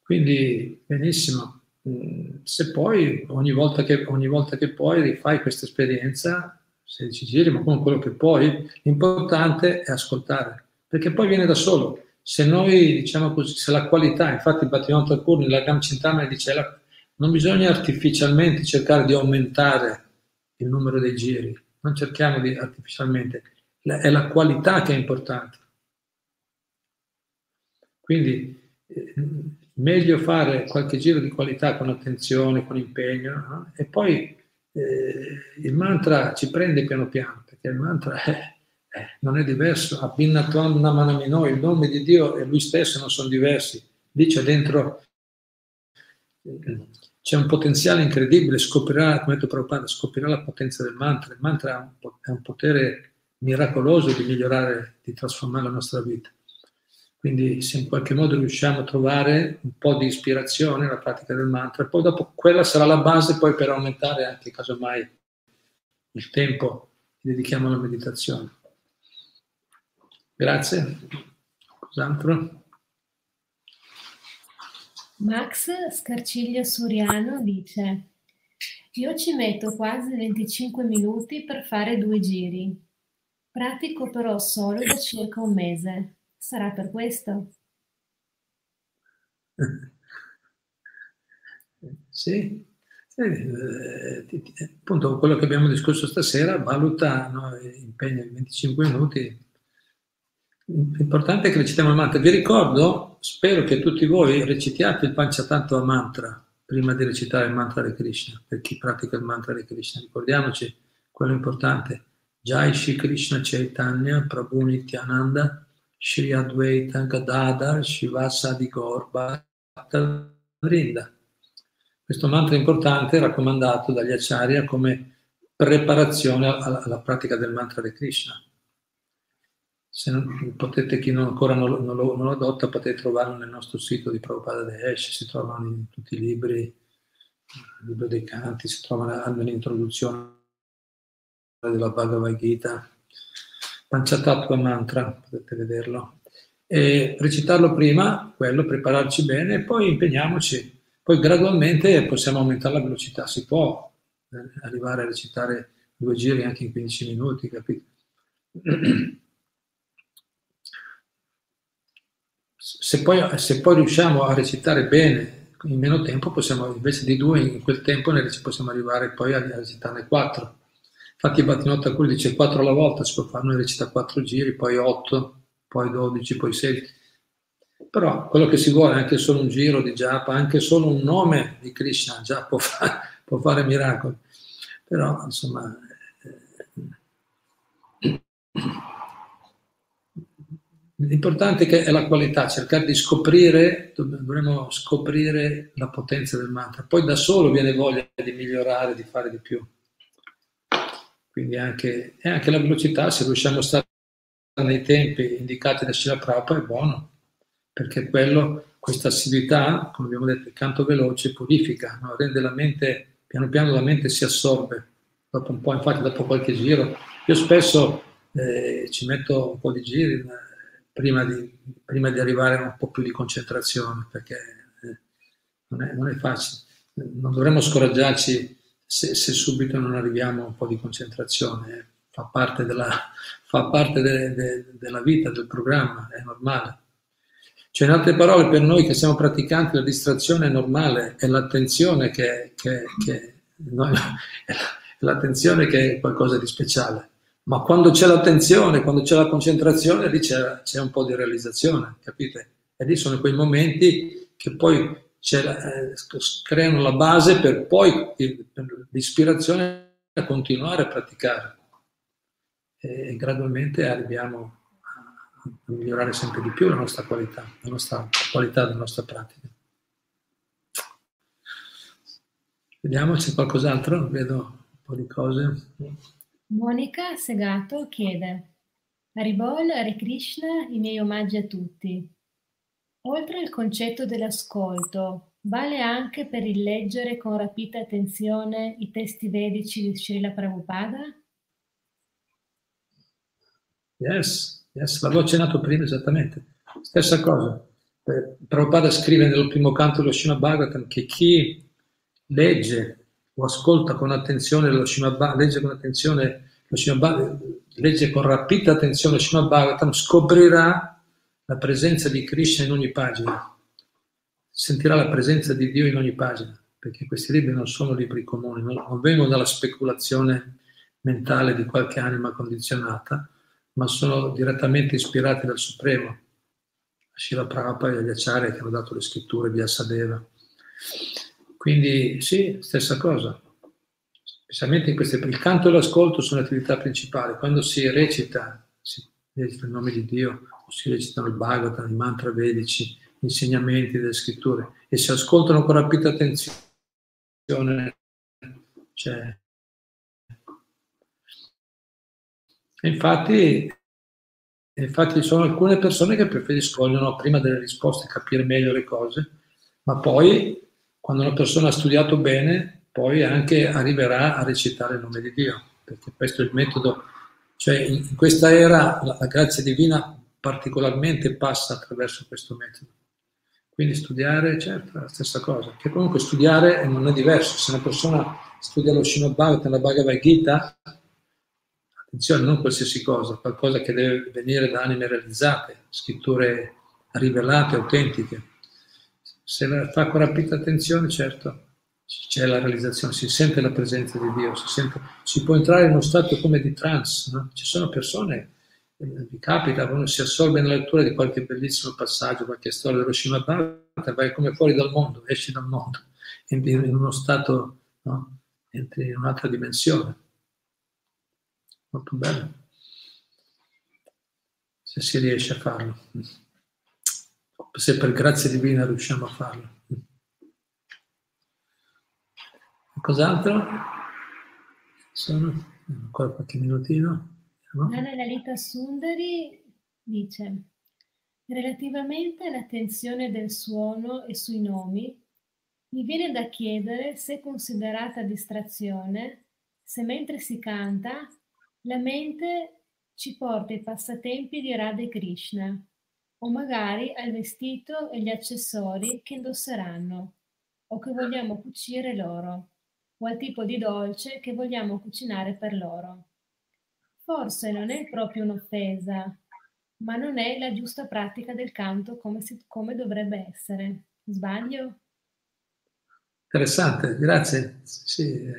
Quindi, benissimo. Mm, se poi ogni volta che, ogni volta che puoi rifai questa esperienza, 16 giri, ma con quello che puoi, l'importante è ascoltare, perché poi viene da solo se noi diciamo così, se la qualità, infatti Battiano Thakur nella Gam Cintana dice la, non bisogna artificialmente cercare di aumentare il numero dei giri, non cerchiamo di artificialmente, è la qualità che è importante. Quindi eh, meglio fare qualche giro di qualità con attenzione, con impegno, no? e poi eh, il mantra ci prende piano piano, perché il mantra è non è diverso. Abinnaton Namanamino, il nome di Dio e lui stesso non sono diversi. Dice dentro c'è un potenziale incredibile, scoprirà, come ha detto Prabhupada, scoprirà la potenza del mantra. Il mantra è un potere miracoloso di migliorare, di trasformare la nostra vita. Quindi se in qualche modo riusciamo a trovare un po' di ispirazione nella pratica del mantra, poi dopo quella sarà la base poi per aumentare anche casomai il tempo che dedichiamo alla meditazione. Grazie. Cos'altro? Max Scarciglio Suriano dice io ci metto quasi 25 minuti per fare due giri. Pratico però solo da circa un mese. Sarà per questo? Sì, eh, appunto quello che abbiamo discusso stasera, valuta, no, impegna 25 minuti L'importante è che recitiamo il mantra. Vi ricordo, spero che tutti voi recitiate il Panchatantra mantra prima di recitare il mantra di Krishna, per chi pratica il mantra di Krishna. Ricordiamoci, quello importante. Jai Shri Krishna Chaitanya Prabhu Nityananda Shri Advaita Gadadhar Shivasadi Gaur Vrinda. Questo mantra importante è raccomandato dagli acharya come preparazione alla pratica del mantra di Krishna se non, potete, chi non, ancora non, lo, non, lo, adotta, potete trovarlo nel nostro sito di Prabhupada Desh, si trovano in tutti i libri, il libro dei canti, si trova almeno l'introduzione della Bhagavad Gita, Panchatattva Mantra, potete vederlo. E recitarlo prima, quello, prepararci bene, e poi impegniamoci. Poi gradualmente possiamo aumentare la velocità, si può eh, arrivare a recitare due giri anche in 15 minuti, capito? Se poi, se poi riusciamo a recitare bene in meno tempo, possiamo, invece di due, in quel tempo ne possiamo arrivare poi a, recitarne quattro. Infatti Battinotto Alcuni dice quattro alla volta, si può fare, noi recita quattro giri, poi otto, poi dodici, poi sedici. Però quello che si vuole anche solo un giro di japa, anche solo un nome di Krishna già può fare, può fare miracoli. Però insomma... Eh, l'importante è la qualità, cercare di scoprire, dovremmo scoprire la potenza del mantra. Poi da solo viene voglia di migliorare, di fare di più. Quindi anche, e anche la velocità, se riusciamo a stare nei tempi indicati da Shila Prabhupada è buono, perché quello, questa assiduità, come abbiamo detto, il canto veloce purifica, no? rende la mente, piano piano la mente si assorbe, dopo un po', infatti dopo qualche giro, io spesso eh, ci metto un po' di giri prima di, prima di, arrivare a un po' più di concentrazione, perché eh, non, è, non, è, facile, non dovremmo scoraggiarci se, se, subito non arriviamo a un po' di concentrazione, fa parte della, fa parte de, de, della vita, del programma, è normale. Cioè, in altre parole, per noi che siamo praticanti, la distrazione è normale, è l'attenzione che, che, che no, è l'attenzione che è qualcosa di speciale. Ma quando c'è l'attenzione, quando c'è la concentrazione, lì c'è, c'è un po' di realizzazione, capite? E lì sono quei momenti che poi la, eh, creano la base per poi per l'ispirazione a continuare a praticare e, gradualmente arriviamo a, migliorare sempre di più la nostra qualità, la nostra qualità della nostra pratica. Vediamo, c'è qualcos'altro? Vedo un po' di cose. Monica Segato chiede Haribol, Hare Krishna, i miei omaggi a tutti. Oltre al concetto dell'ascolto, vale anche per il leggere con rapita attenzione i testi vedici di Srila Prabhupada? Yes, yes, l'avevo accennato prima esattamente. Stessa cosa. Eh, Prabhupada scrive nel primo canto dello Srimad Bhagavatam che chi legge o ascolta con attenzione lo Srimad legge con attenzione lo Srimad legge con rapita attenzione lo Srimad Bhagavatam, scoprirà la presenza di Krishna in ogni pagina, sentirà la presenza di Dio in ogni pagina, perché questi libri non sono libri comuni, non vengono dalla speculazione mentale di qualche anima condizionata, ma sono direttamente ispirati dal Supremo, Shiva Prabhupada e gli Acharya che hanno dato le scritture di Asadeva. Quindi sì, stessa cosa. Specialmente in queste, il canto e l'ascolto sono le attività principali. Quando si recita, si recita il nome di Dio, si recitano il Bhagavatam, i mantra vedici, gli insegnamenti delle scritture e si ascoltano con rapida attenzione. Cioè, infatti, infatti ci sono alcune persone che preferiscono prima delle risposte capire meglio le cose, ma poi quando una persona ha studiato bene, poi anche arriverà a recitare il nome di Dio, perché questo è il metodo, cioè in questa era la, la grazia divina particolarmente passa attraverso questo metodo. Quindi studiare, certo, è la stessa cosa, che comunque studiare non è diverso. Se una persona studia lo Srimad Bhagavatam, la Bhagavad Gita, attenzione, non qualsiasi cosa, qualcosa che deve venire da anime realizzate, scritture rivelate, autentiche. Se la fa con rapida attenzione, certo, c'è la realizzazione, si sente la presenza di Dio, si, sente, si può entrare in uno stato come di trance. No? Ci sono persone vi capita, quando si assorbe nella lettura di qualche bellissimo passaggio, qualche storia dello Srimad Bhagavatam, vai come fuori dal mondo, esci dal mondo, entri in uno stato, no? entri in un'altra dimensione. Molto bello. Se si riesce a farlo. Se per grazia divina riusciamo a farlo. Cos'altro? Sono ancora qualche minutino. Lalita Sundari dice, relativamente all'attenzione del suono e sui nomi, mi viene da chiedere se considerata distrazione, se mentre si canta, la mente ci porta ai passatempi di Radha Krishna, o magari al vestito e gli accessori che indosseranno. o che vogliamo cucire loro, o al tipo di dolce che vogliamo cucinare per loro. Forse non è proprio un'offesa, ma non è la giusta pratica del canto come, si, come dovrebbe essere. Sbaglio? Interessante, grazie. Sì, eh,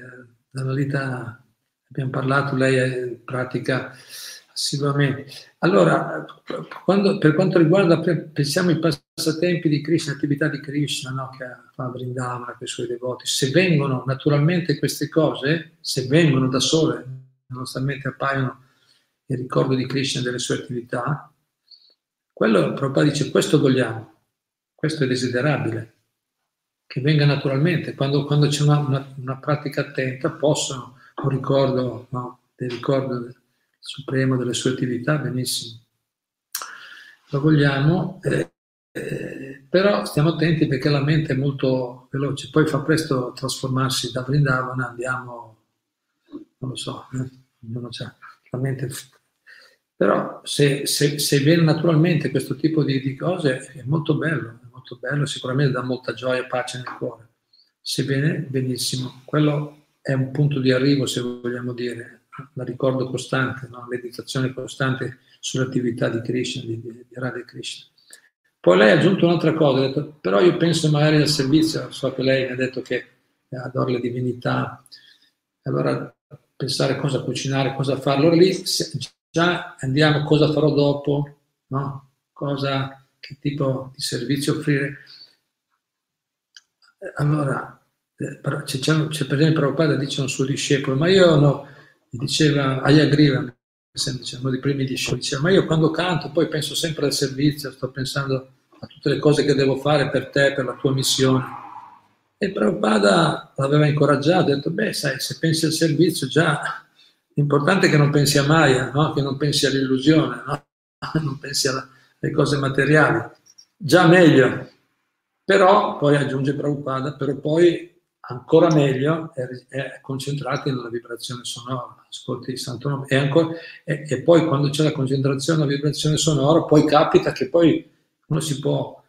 Annalita abbiamo parlato, lei pratica assiduamente. Allora, quando, per quanto riguarda, pensiamo ai passatempi di Krishna, attività di Krishna, no, che fa Vrindavana con i suoi devoti, se vengono naturalmente queste cose, se vengono da sole, mente appaiono il ricordo di Krishna e delle sue attività, quello Prabhupada dice questo vogliamo, questo è desiderabile, che venga naturalmente, quando, quando c'è una, una, una, pratica attenta possono, un ricordo, no, del ricordo supremo delle sue attività, benissimo, lo vogliamo, eh, eh, però stiamo attenti perché la mente è molto veloce, poi fa presto trasformarsi da Vrindavana, andiamo, non lo so, eh, la mente però se, se, se, viene naturalmente questo tipo di, di, cose è molto bello, è molto bello, sicuramente dà molta gioia e pace nel cuore. Se viene, benissimo. Quello è un punto di arrivo, se vogliamo dire, la ricordo costante, no? meditazione costante sull'attività di Krishna, di, di, Radha Krishna. Poi lei ha aggiunto un'altra cosa, ha detto, però io penso magari al servizio, so che lei mi ha detto che adora le divinità, allora pensare cosa cucinare, cosa fare, allora lì già andiamo cosa farò dopo, no? cosa, che tipo di servizio offrire. Allora, eh, c'è, c'è per esempio Prabhupada dice un suo discepolo, ma io no, diceva Ayagriva, diciamo, uno dei primi discepoli, diceva, ma io quando canto poi penso sempre al servizio, sto pensando a tutte le cose che devo fare per te, per la tua missione. E Prabhupada l'aveva incoraggiato, ha detto, beh, sai, se pensi al servizio già L'importante è che non pensi a Maya, no? che non pensi all'illusione, no? non pensi alle cose materiali. Già meglio, però poi aggiunge Prabhupada, però poi ancora meglio è, è concentrati nella vibrazione sonora, ascolti il santo nome. E, ancora, e, e, poi quando c'è la concentrazione nella vibrazione sonora, poi capita che poi uno si può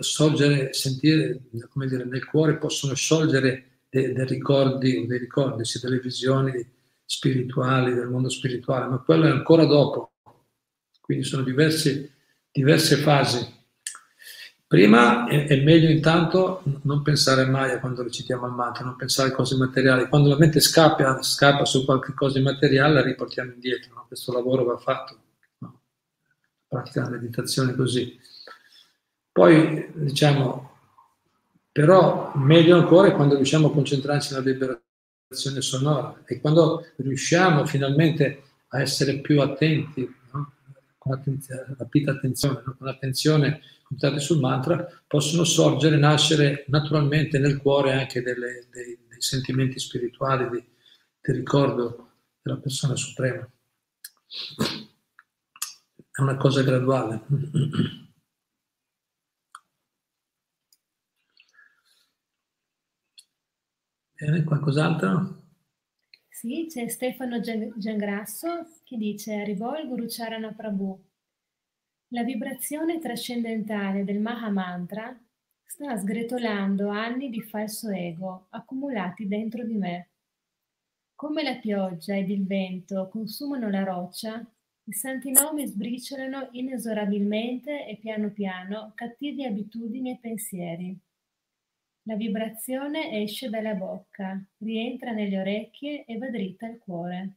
sorgere, sentire, come dire, nel cuore possono sorgere dei, dei ricordi, dei ricordi, sì, delle visioni spirituali, del mondo spirituale, ma quello è ancora dopo. Quindi sono diverse, diverse fasi. Prima è, è, meglio intanto non pensare mai a quando recitiamo il mantra, non pensare a cose materiali. Quando la mente scappa, scappa su qualche cosa materiale, la riportiamo indietro. No? Questo lavoro va fatto. No? Pratica la meditazione così. Poi, diciamo, però meglio ancora è quando riusciamo a concentrarci nella liberazione sonora e quando riusciamo finalmente a essere più attenti? Con attenzione, rapida attenzione, con attenzione puntati sul mantra, possono sorgere, nascere naturalmente nel cuore anche delle, dei, dei, sentimenti spirituali, di, del ricordo della persona suprema. È una cosa graduale. Bene, qualcos'altro? Sì, c'è Stefano Giangrasso che dice arrivò il Guru Charana Prabhu. La vibrazione trascendentale del Maha Mantra sta sgretolando anni di falso ego accumulati dentro di me. Come la pioggia ed il vento consumano la roccia, i santi nomi sbriciolano inesorabilmente e piano piano cattive abitudini e pensieri. La vibrazione esce dalla bocca, rientra nelle orecchie e va dritta al cuore.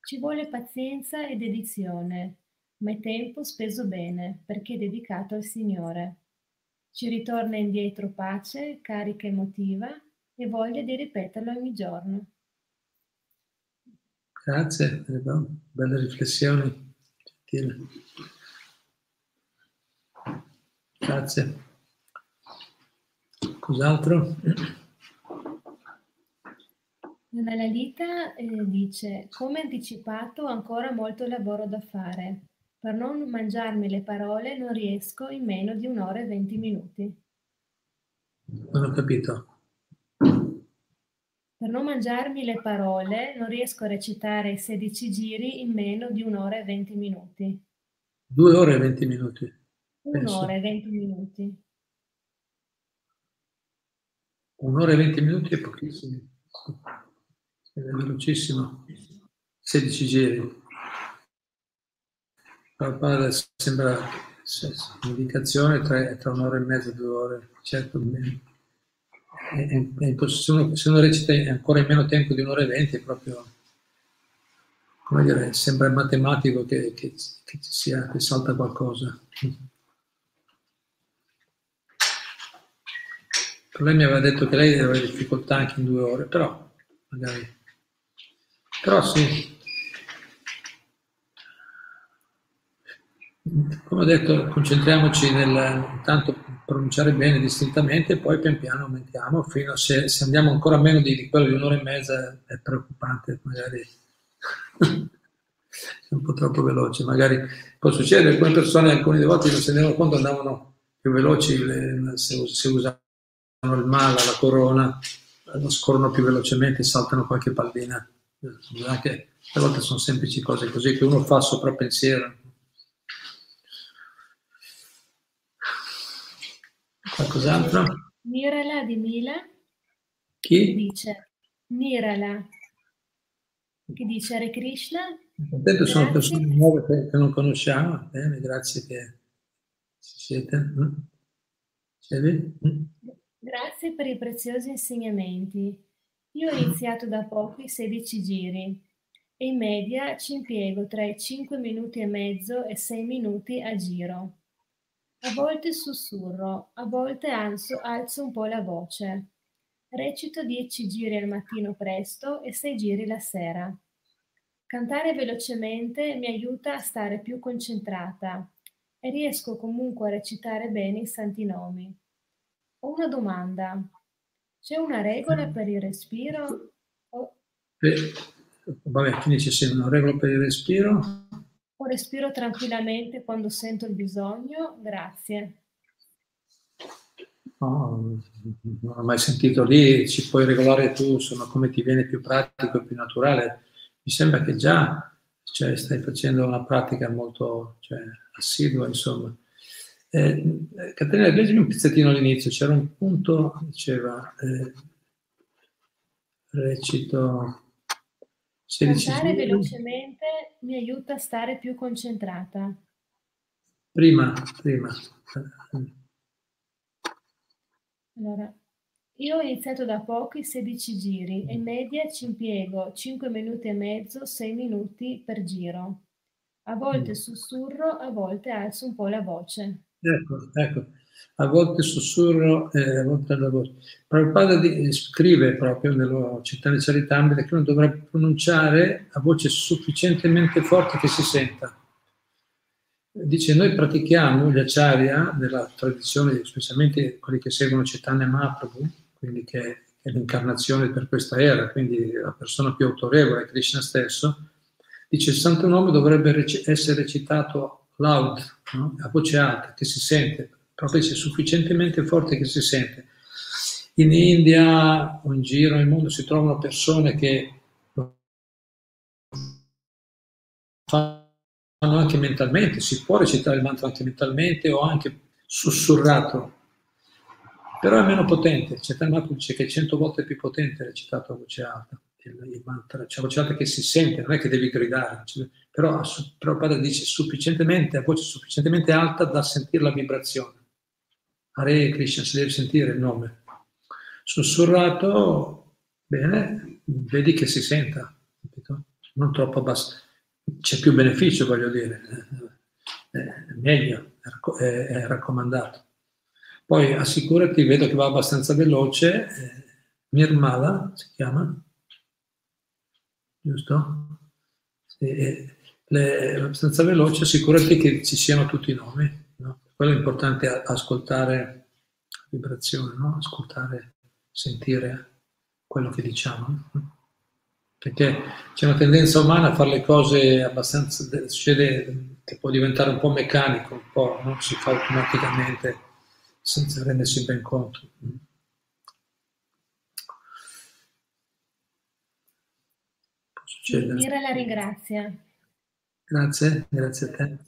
Ci vuole pazienza e dedizione, ma è tempo speso bene perché è dedicato al Signore. Ci ritorna indietro pace, carica emotiva e voglia di ripeterlo ogni giorno. Grazie, belle riflessioni. Grazie. Cos'altro? Nella Lalita eh, dice, come anticipato ho ancora molto lavoro da fare. Per non mangiarmi le parole non riesco in meno di un'ora e venti minuti. Non ho capito. Per non mangiarmi le parole non riesco a recitare i 16 giri in meno di un'ora e venti minuti. Due ore e venti minuti. Un'ora e venti minuti. Un'ora e venti minuti è pochissimo. È velocissimo. 16 giri. Prabhupada sembra l'indicazione tra, tra un'ora e mezza due ore. Certo, è, se, uno, se uno recita ancora in meno tempo di un'ora e venti è proprio, come dire, sembra matematico che, che, che, sia, che salta qualcosa. Lei mi aveva detto che lei aveva difficoltà anche in due ore, però magari... Però sì. Come ho detto, concentriamoci nel intanto pronunciare bene distintamente e poi pian piano aumentiamo fino a se, se andiamo ancora meno di, di quello di un'ora e mezza è preoccupante, magari. È un po' troppo veloce, magari. Può succedere, alcune persone alcune volte non si rendevano conto andavano più veloci se, se usavano il mala, la corona, lo scorrono più velocemente, saltano qualche pallina. Anche a volte sono semplici cose così che uno fa sopra pensiero. Qualcos'altro? Nirala di Mila. Chi? Dice Nirala. Che dice Hare Krishna. Contento sono persone nuove che non conosciamo. Bene, grazie che ci siete. Mm. Grazie per i preziosi insegnamenti. Io ho iniziato da pochi 16 giri e in media ci impiego tra i 5 minuti e mezzo e 6 minuti a giro. A volte sussurro, a volte alzo, alzo un po' la voce. Recito 10 giri al mattino presto e 6 giri la sera. Cantare velocemente mi aiuta a stare più concentrata e riesco comunque a recitare bene i santi nomi. Una domanda. C'è una regola per il respiro? Eh, vabbè, finisce sì, una regola per il respiro. O respiro tranquillamente quando sento il bisogno? Grazie. No, non ho mai sentito lì, ci puoi regolare tu, insomma, come ti viene più pratico e più naturale. Mi sembra che già cioè, stai facendo una pratica molto cioè, assidua, insomma. Eh, Caterina, leggimi un pezzettino all'inizio, c'era un punto, diceva, eh, recito 16 Cantare velocemente mi aiuta a stare più concentrata. Prima, prima. Allora, io ho iniziato da pochi 16 giri e in media ci impiego 5 minuti e mezzo, 6 minuti per giro. A volte mm. sussurro, a volte alzo un po' la voce. Ecco, ecco. A volte sussurro e a volte la voce. Prabhupada scrive proprio nella città di Charitamrita che uno dovrebbe pronunciare a voce sufficientemente forte che si senta. Dice, noi pratichiamo gli acharya della tradizione, specialmente quelli che seguono Chaitanya Mahaprabhu, quindi che è l'incarnazione per questa era, quindi la persona più autorevole, Krishna stesso, dice il santo nome dovrebbe essere recitato loud, no? a voce alta, che si sente, proprio se sufficientemente forte che si sente. In India o in giro nel mondo si trovano persone che fanno anche mentalmente, si può recitare il mantra anche mentalmente o anche sussurrato, però è meno potente. C'è Mahaprabhu dice che è cento volte più potente recitato a voce alta il, mantra, c'è voce alta che si sente, non è che devi gridare, cioè, però Prabhupada dice sufficientemente, a voce sufficientemente alta da sentire la vibrazione. Hare Krishna, si deve sentire il nome. Sussurrato, bene, vedi che si senta, capito? non troppo basso. C'è più beneficio, voglio dire, è meglio, è, è raccomandato. Poi assicurati, vedo che va abbastanza veloce, eh, Nirmala si chiama, giusto? E, le, abbastanza veloce, assicurati che ci siano tutti i nomi. No? Quello è importante ascoltare la vibrazione, no? ascoltare, sentire quello che diciamo. No? Perché c'è una tendenza umana a fare le cose abbastanza, succede che può diventare un po' meccanico, un po', si fa automaticamente senza rendersi ben conto. Succedere. Mira la ringrazia. Grazie, grazie a te.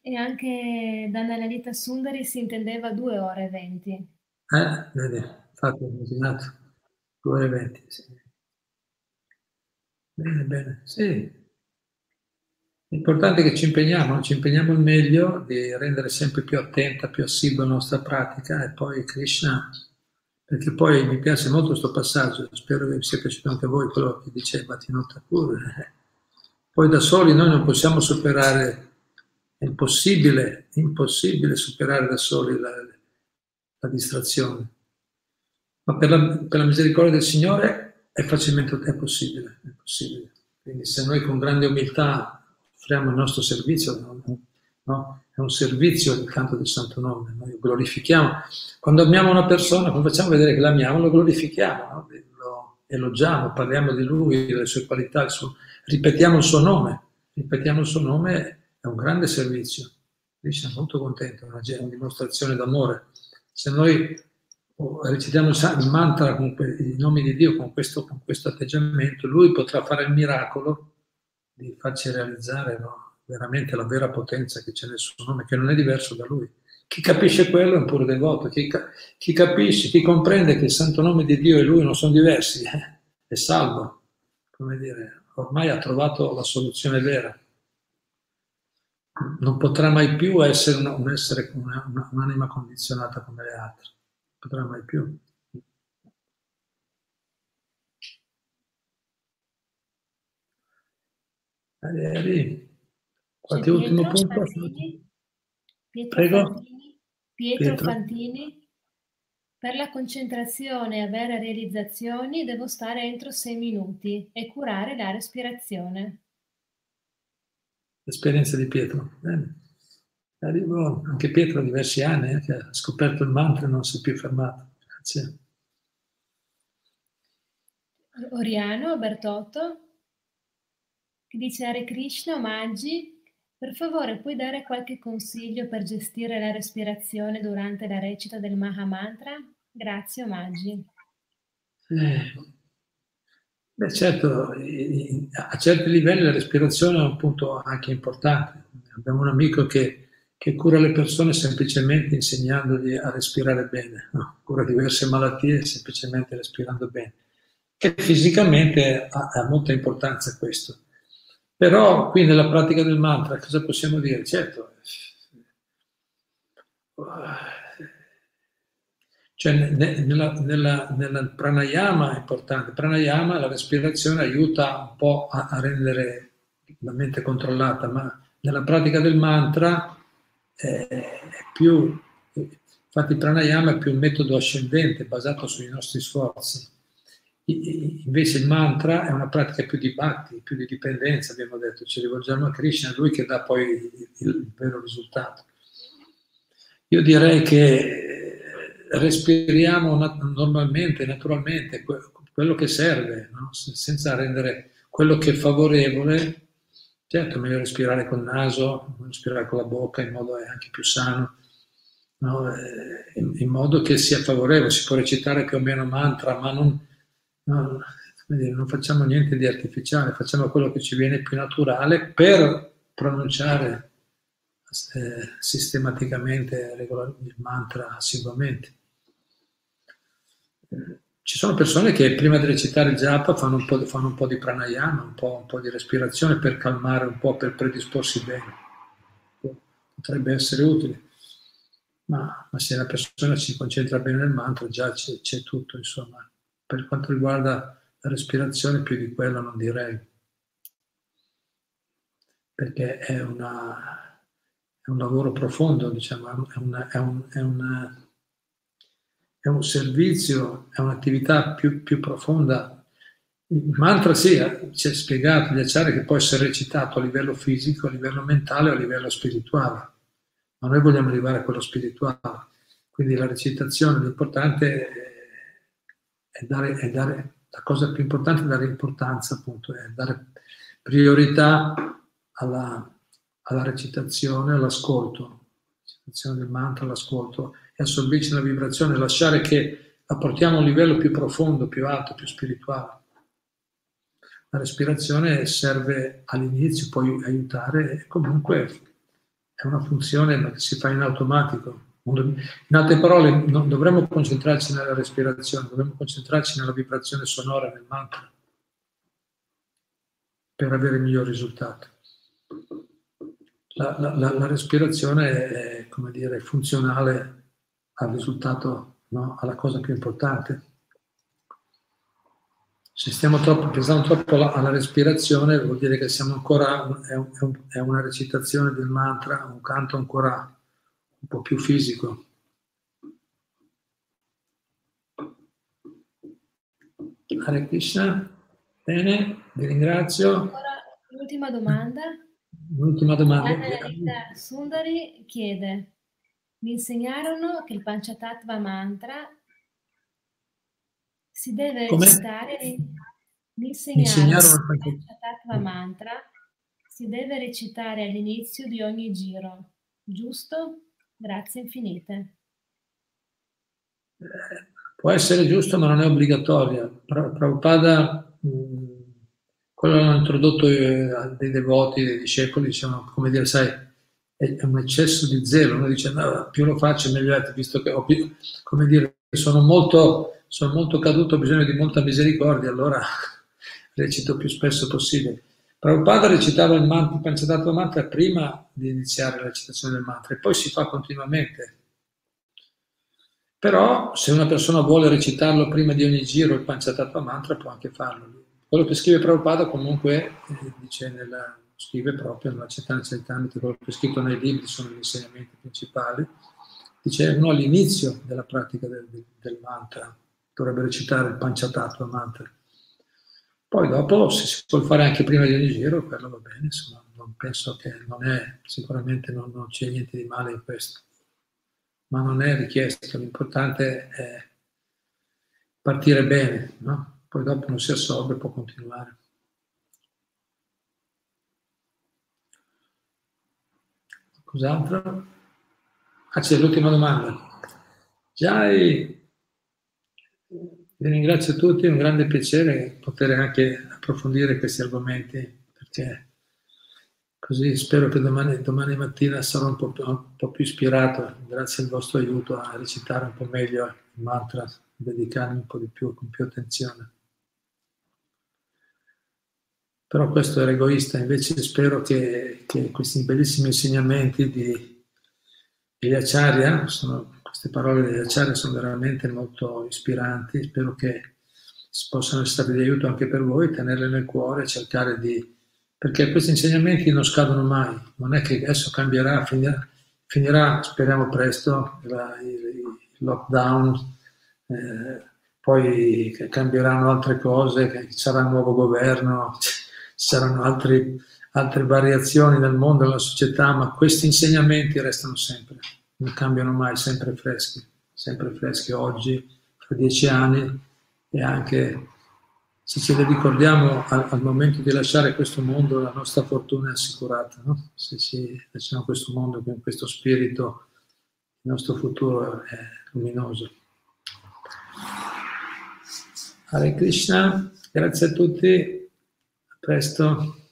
E anche da Lalita Sundari si intendeva 2 ore e 20. Eh, vedi, infatti ho immaginato 2 ore e 20, sì. Bene, bene, sì. L'importante è che ci impegniamo, ci impegniamo il meglio di rendere sempre più attenta, più assidua la nostra pratica e poi Krishna, perché poi mi piace molto questo passaggio, spero che vi sia piaciuto anche a voi quello che dice Bhattino Thakur. Poi da soli noi non possiamo superare, è impossibile, impossibile superare da soli la, la distrazione. Ma per la, per la, misericordia del Signore è facilmente è possibile, è possibile. Quindi se noi con grande umiltà offriamo il nostro servizio, no? è un servizio il canto del Santo Nome, noi glorifichiamo. Quando amiamo una persona, quando facciamo vedere che l'amiamo, lo glorifichiamo, no? lo elogiamo, parliamo di lui, delle sue qualità, suo... ripetiamo il suo nome, ripetiamo il suo nome, è un grande servizio. Lì siamo molto contenti, è una, una dimostrazione d'amore. Se noi oh, recitiamo il mantra con i nomi di Dio con questo, con questo atteggiamento, lui potrà fare il miracolo di farci realizzare no, veramente la vera potenza che c'è nel suo nome, che non è diverso da lui. Chi capisce quello è un puro devoto, chi, chi capisce, chi comprende che il santo nome di Dio e lui non sono diversi, eh, è salvo, come dire, ormai ha trovato la soluzione vera. Non potrà mai più essere, una, un essere una, una, un'anima condizionata come le altre, non potrà mai più. Arrivi. Qualche ultimo punto? Fantini, Pietro, Prego. Fantini, Pietro, Pietro Fantini. Per la concentrazione e avere realizzazioni devo stare entro sei minuti e curare la respirazione. L'esperienza di Pietro. Bene. Arrivo, anche Pietro ha diversi anni eh, che ha scoperto il mantra e non si è più fermato. Grazie. Oriano Bertotto che dice Hare Krishna, omaggi. Per favore, puoi dare qualche consiglio per gestire la respirazione durante la recita del Maha Mantra? Grazie, omaggi. Eh, beh, certo, a certi livelli la respirazione è un punto anche importante. Abbiamo un amico che, che cura le persone semplicemente insegnandogli a respirare bene, no? cura diverse malattie semplicemente respirando bene. E fisicamente ha, ha molta importanza questo. Però qui nella pratica del mantra cosa possiamo dire? Certo, cioè nella, nella, nella pranayama è importante. Pranayama, la respirazione aiuta un po' a, a rendere la mente controllata, ma nella pratica del mantra è, è più, infatti pranayama è più un metodo ascendente basato sui nostri sforzi Invece il mantra è una pratica più di bhakti, più di dipendenza, abbiamo detto, ci rivolgiamo a Krishna, lui che dà poi il, vero risultato. Io direi che respiriamo normalmente, naturalmente, quello che serve, no? senza rendere quello che è favorevole. Certo, è meglio respirare col naso, respirare con la bocca, in modo anche più sano, no? Eh, in modo che sia favorevole. Si può recitare più o meno mantra, ma non non, facciamo niente di artificiale, facciamo quello che ci viene più naturale per pronunciare eh, sistematicamente il mantra assiduamente. Ci sono persone che prima di recitare il japa fanno un po', fanno un po di pranayama, un po', un po', di respirazione per calmare un po', per predisporsi bene. Potrebbe essere utile. Ma, ma se la persona si concentra bene nel mantra, già c'è, c'è tutto, insomma. Per quanto riguarda la respirazione, più di quello non direi, perché è, una, è un lavoro profondo, diciamo, è, una, è, un, è, una, è un servizio, è un'attività più, più profonda. Il mantra sì, ci è spiegato gli acciari che può essere recitato a livello fisico, a livello mentale o a livello spirituale, ma noi vogliamo arrivare a quello spirituale. Quindi la recitazione, l'importante è è dare, è dare, la cosa più importante è dare importanza, appunto, è dare priorità alla, alla recitazione, all'ascolto, recitazione del mantra, all'ascolto e assorbirci la vibrazione, lasciare che la portiamo a un livello più profondo, più alto, più spirituale. La respirazione serve all'inizio, può aiutare e comunque è una funzione che si fa in automatico. In altre parole, non dovremmo concentrarci nella respirazione, dovremmo concentrarci nella vibrazione sonora del mantra per avere il miglior risultato. La, la, la, respirazione è, come dire, funzionale al risultato, no? alla cosa più importante. Se stiamo troppo, pensando troppo alla, alla, respirazione, vuol dire che siamo ancora, è, un, è una recitazione del mantra, un canto ancora un po' più fisico. Hare Krishna, bene, vi ringrazio. l'ultima domanda. L'ultima domanda. Anna Sundari chiede, mi insegnarono che il Panchatattva mantra si deve Come? recitare, mi insegnarono che il Panchatattva mantra si deve recitare all'inizio di ogni giro, giusto? Grazie infinite. Può essere giusto, ma non è obbligatorio. Prabhupada quello l'hanno introdotto eh, dei devoti, dei discepoli, dicevano, come dire, sai, è un eccesso di zelo, uno dice, no, più lo faccio meglio è, visto che ho più, come dire, sono molto, sono molto caduto, ho bisogno di molta misericordia, allora recito più spesso possibile. Prabhupada recitava il mantra, il Panchatattva mantra prima di iniziare la recitazione del mantra e poi si fa continuamente. Però se una persona vuole recitarlo prima di ogni giro il Panchatattva mantra può anche farlo. Quello che scrive Prabhupada comunque eh, nella, scrive proprio nella Cetana Cettanita, quello che è scritto nei libri sono gli insegnamenti principali, dice uno all'inizio della pratica del, del mantra, dovrebbe recitare il Panchatattva mantra. Poi dopo, se si può fare anche prima di ogni giro, quello va bene, insomma, non penso che non è, sicuramente non, non c'è niente di male in questo, ma non è richiesto, l'importante è partire bene, no? poi dopo non si assorbe può continuare. Cos'altro? Ah, c'è l'ultima domanda. Jai, vi ringrazio tutti, è un grande piacere poter anche approfondire questi argomenti, perché così spero che domani, domani mattina sarò un po, più, un po' più ispirato, grazie al vostro aiuto, a recitare un po' meglio il mantra, dedicarmi un po' di più, con più attenzione. Però questo era egoista, invece spero che, che questi bellissimi insegnamenti di, di Acharya, sono, queste parole di Acharya sono veramente molto ispiranti, spero che possano essere di aiuto anche per voi, tenerle nel cuore, cercare di... perché questi insegnamenti non scadono mai, non è che adesso cambierà, finirà, finirà speriamo presto, il, lockdown, eh, poi cambieranno altre cose, che sarà un nuovo governo saranno altri, altre variazioni nel mondo, nella società, ma questi insegnamenti restano sempre, non cambiano mai, sempre freschi, sempre freschi oggi, fra dieci anni e anche se ce ne ricordiamo al, al, momento di lasciare questo mondo la nostra fortuna è assicurata, no? se ci lasciamo questo mondo con questo spirito il nostro futuro è luminoso. Hare Krishna, grazie a tutti presto.